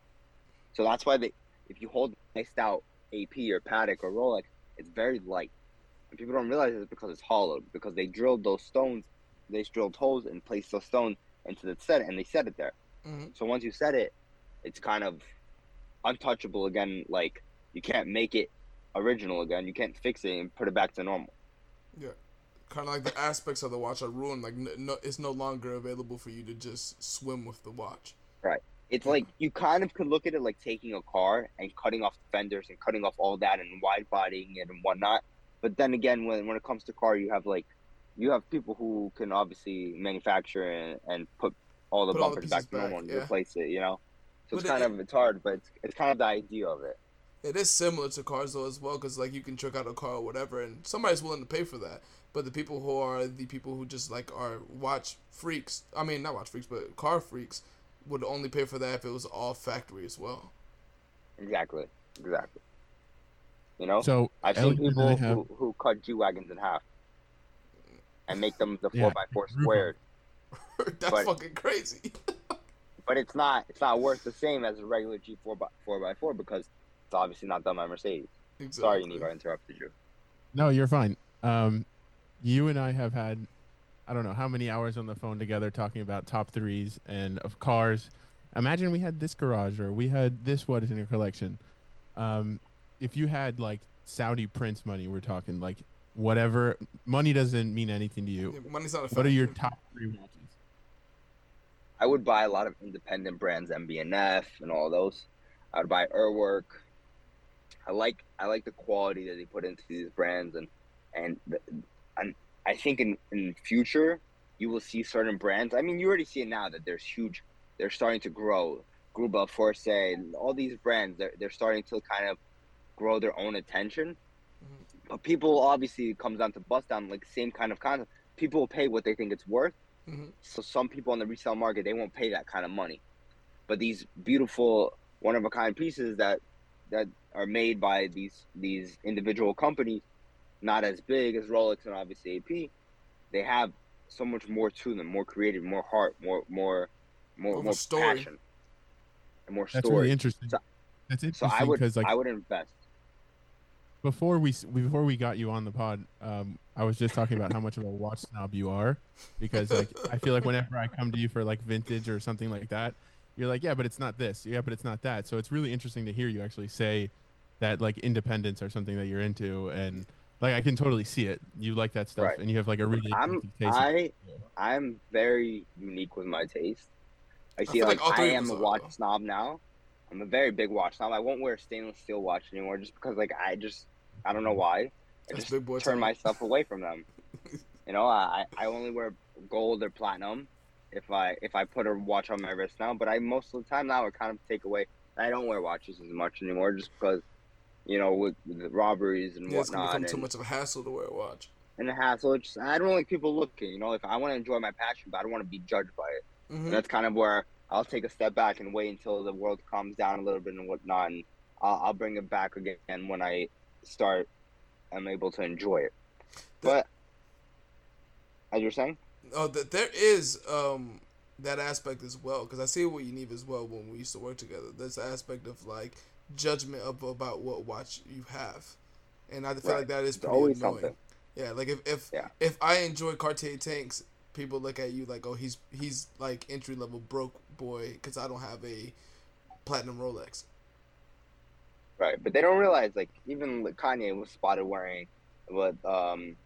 So that's why they, if you hold a iced out AP or Patek or Rolex, it's very light. And people don't realize it's because it's hollowed. Because they drilled those stones, they drilled holes and placed those stones into the set and they set it there. hmm So once you set it, it's kind of untouchable again. Like you can't make it original again. You can't fix it and put it back to normal. Yeah, kind of like the aspects of the watch are ruined. Like no, it's no longer available for you to just swim with the watch. Right. It's like you kind of could look at it like taking a car and cutting off the fenders and cutting off all that and wide bodying it and whatnot. But then again, when when it comes to car, you have like you have people who can obviously manufacture and, and put all the Put all the bumpers back to normal back, and yeah. replace it. You know, so it's kind it- of it's hard, but it's, it's kind of the idea of it. It is similar to cars though as well, because like you can trick out a car or whatever, and somebody's willing to pay for that. But the people who are the people who just like are watch freaks, I mean not watch freaks, but car freaks, would only pay for that if it was all factory as well. Exactly, exactly. You know, So I've seen Elliot and I people have- who, who cut G wagons in half and make them the Yeah, four by four squared. That's But- fucking crazy. But it's not it's not worth the same as a regular G four by four by four because it's obviously not done by Mercedes. exactly. Sorry, Neve, I interrupted you. No, you're fine. Um, you and I have had, I don't know how many hours on the phone together talking about top threes and of cars. Imagine we had this garage or we had this what is in your collection. Um, if you had like Saudi prince money, we're talking like whatever money doesn't mean anything to you. Yeah, money's not a What are your top three watches? I would buy a lot of independent brands, MB&F all those. I would buy Urwerk. I like I like the quality that they put into these brands, and and and I think in in future you will see certain brands. I mean, you already see it now that there's huge. They're starting to grow. Greubel, Forsey, and all these brands. They're they're starting to kind of grow their own attention. But people obviously it comes down to bust down like same kind of concept. People will pay what they think it's worth. Mhm. So some people on the resale market they won't pay that kind of money. But these beautiful one of a kind pieces that that are made by these these individual companies, not as big as Rolex and obviously AP, they have so much more to them, more creative, more heart, more more more More of more story. passion, and more That's story. really interesting. So- That's so I would like I would invest. before we before we got you on the pod, um, I was just talking about how much of a watch snob you are, because like I feel like whenever I come to you for like vintage or something like that, you're like, yeah, but it's not this, yeah, but it's not that. So it's really interesting to hear you actually say that like independence or something that you're into, and like I can totally see it. You like that stuff, Right. and you have like a really I'm taste. I I'm very unique with my taste. I see feel like, like I am a watch though. snob now. I'm a very big watch snob. I won't wear a stainless steel watch anymore just because like I just I don't know why. I That's just big boy turn time. myself away from them. You know, I I only wear gold or platinum if I if I put a watch on my wrist now. But I most of the time now I kind of take away. I don't wear watches as much anymore just because, you know, with, with the robberies and Yeah, it's whatnot become too much of a hassle to wear a watch. and the hassle. It's just, I don't like people looking. You know, if I want to enjoy my passion, but I don't want to be judged by it. hmm And that's kind of where I'll take a step back and wait until the world calms down a little bit and whatnot, and I'll, I'll bring it back again when I start. I'm able to enjoy it. But as you're saying, Oh, that there is um that aspect as well because I see what you need as well when we used to work together. This aspect of like judgment of about what watch you have, and I feel Right. like that is pretty always annoying. something. Yeah, like if if Yeah. if I enjoy Cartier tanks, people look at you like, oh, he's he's like entry level broke boy because I don't have a platinum Rolex. Right, but they don't realize like even Kanye was spotted wearing what um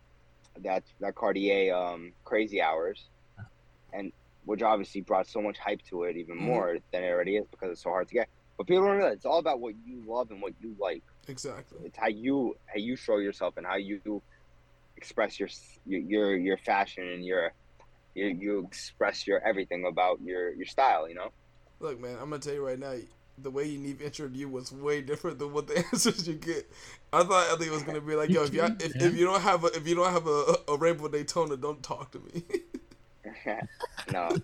that that Cartier um Crazy Hours, and which obviously brought so much hype to it even Mhm. more than it already is because it's so hard to get. But people don't realize it's all about what you love and what you like. Exactly. It's how you how you show yourself and how you express your your your, your fashion and your you, you express your everything about your your style. You know. Look, man, I'm gonna tell you right now. The way Yaniv introed you was way different than what the answers you get. I thought Elliot was gonna be like, "Yo, if you if, if you don't have a if you don't have a, a rainbow Daytona, don't talk to me." no.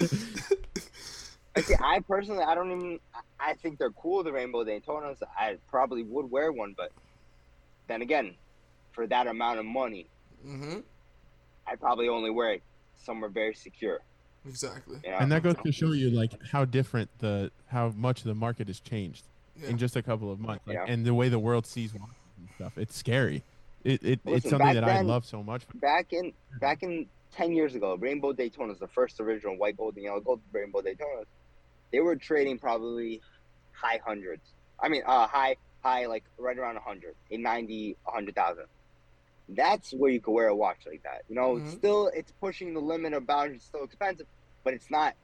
Okay, I personally, I don't even. I think they're cool, the Rainbow Daytonas. I probably would wear one, but then again, for that amount of money, mm-hmm. I'd probably only wear it somewhere very secure. Exactly. You know? And that goes to show you like how different the how much the market has changed Yeah. in just a couple of months, like, Yeah. and the way the world sees watches and stuff. It's scary. It, it it's something back that I love so much. back in back in ten years ago, Rainbow Daytonas, the first original white gold and yellow gold Rainbow Daytonas, they were trading probably high hundreds. I mean, uh, high high like right around a hundred, a ninety, a hundred thousand. That's where you could wear a watch like that. You know, Mhm. still it's pushing the limit of boundaries. It's still expensive, but it's not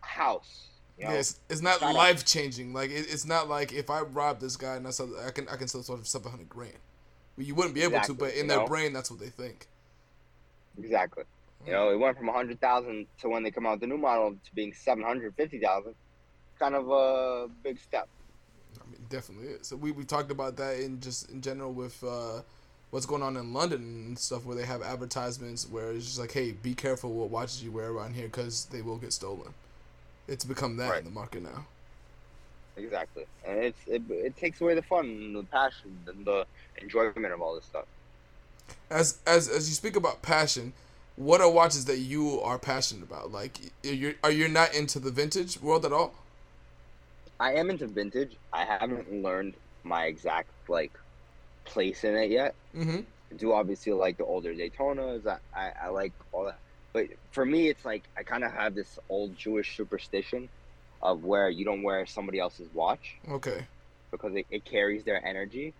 house. You know? Yeah, it's, it's not out. life changing. Like it, it's not like if I rob this guy and I sell, I can I can sell it for seven hundred grand. Well, you wouldn't be able Exactly, to, but in you their know? brain, that's what they think. Exactly. You know, it went from a hundred thousand to when they come out with the new model to being seven hundred fifty thousand. Kind of a big step. I mean, definitely is. So we we talked about that in just in general with uh, what's going on in London and stuff, where they have advertisements where it's just like, hey, be careful what watches you wear around here because they will get stolen. It's become that Right. in the market now. Exactly, and it's it, it takes away the fun, and the passion, and the enjoyment of all this stuff. As as as you speak about passion, what are watches that you are passionate about? Like, you are you not into the vintage world at all? I am into vintage. I haven't learned my exact like place in it yet. Mm-hmm. I do obviously like the older Daytonas. I, I, I like all that, but for me, it's like I kind of have this old Jewish superstition of where you don't wear somebody else's watch. Okay. because it, it carries their energy.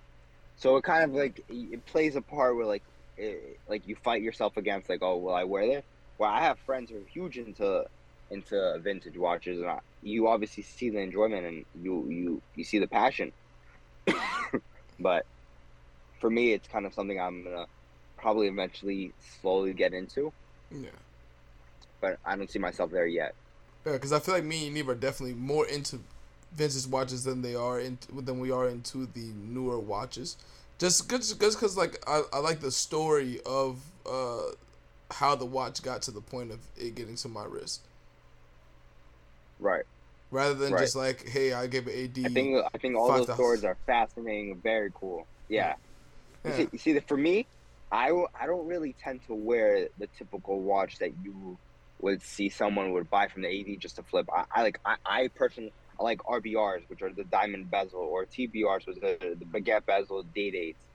So it kind of like it plays a part where like it, like you fight yourself against like oh will I wear this? Well, I have friends who are huge into into vintage watches, and I, you obviously see the enjoyment and you you you see the passion. but for me, it's kind of something I'm gonna probably eventually slowly get into, Yeah. but I don't see myself there yet. Yeah, because I feel like me and Neve are definitely more into vintage watches than they are into than we are into the newer watches. Just just because like I, I like the story of uh how the watch got to the point of it getting to my wrist, Right. rather than Right. just like hey I gave it AD. I think I think all those stories are fascinating very cool. Yeah. You Yeah. see, you see that for me, I, w- I don't really tend to wear the typical watch that you would see someone would buy from the AD just to flip. I, I like I, I personally I like RBRs, which are the diamond bezel, or TBRs, which are the, the baguette bezel day dates.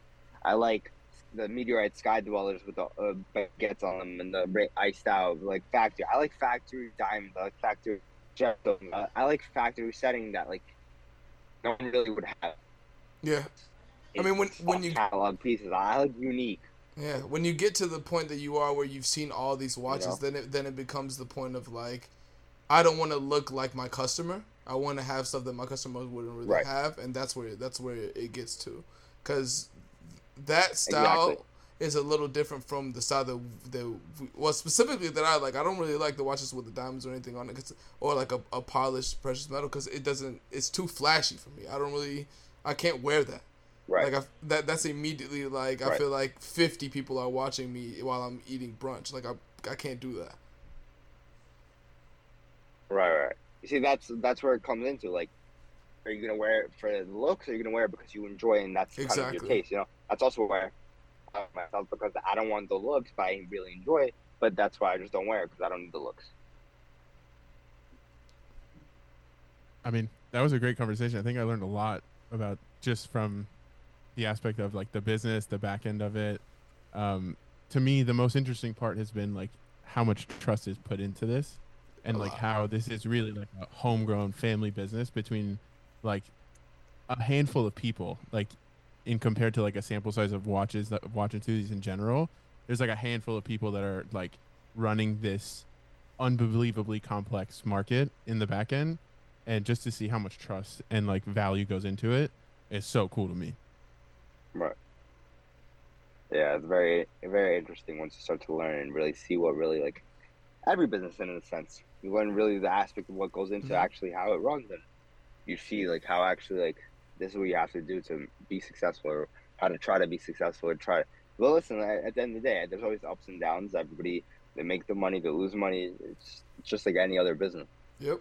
I like the meteorite sky dwellers with the uh, baguettes on them and the iced out like factory. I like factory diamonds. I like factory gemstones. I like factory setting that like no one really would have. yeah, I mean, when- when you- catalog pieces, I like unique. yeah. When you get to the point that you are where you've seen all these watches, know? then it then it becomes the point of like, I don't want to look like my customer. I want to have stuff that my customers wouldn't really Right. have, and that's where that's where it gets to, because that style Exactly. is a little different from the style that that we- well specifically that I like. I don't really like the watches with the diamonds or anything on it, 'cause- or like a, a polished precious metal, because it doesn't. It's too flashy for me. I don't really. I can't wear that. Right. Like I, that that's immediately like I feel like 50 people are watching me while I'm eating brunch. Like I I can't do that. right, right. You see, that's that's where it comes into. Like, are you gonna wear it for the looks, or are you gonna wear it because you enjoy it and that's kind of your Exactly. taste? You know, that's also where I find myself because I don't want the looks, but I really enjoy it. But that's why I just don't wear it because I don't need the looks. I mean, that was a great conversation. I think I learned a lot about just from the aspect of like the business, the back end of it. Um, to me, the most interesting part has been like how much trust is put into this, and A like lot. how this is really like a homegrown family business between like a handful of people. Like in compared to like a sample size of watches that watch enthusiasts in general, there's like a handful of people that are like running this unbelievably complex market in the back end and just to see how much trust and like value goes into it is so cool to me Right. Yeah, it's very very interesting once you start to learn and really see what really like every business in a sense. You learn really the aspect of what goes into Mhm. actually how it runs and you see like how actually like this is what you have to do to be successful or how to try to be successful or try to well listen at the end of the day there's always ups and downs everybody they make the money they lose money it's, it's just like any other business Yep.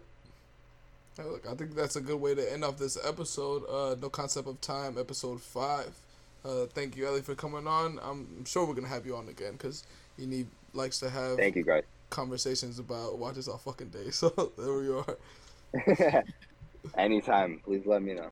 Hey, look, I think that's a good way to end off this episode. Uh, no concept of time, episode five. Uh, thank you, Ellie, for coming on. I'm, sure we're gonna have you on again because he need likes to have thank you guys conversations about watches all fucking day. So there we are. anytime please let me know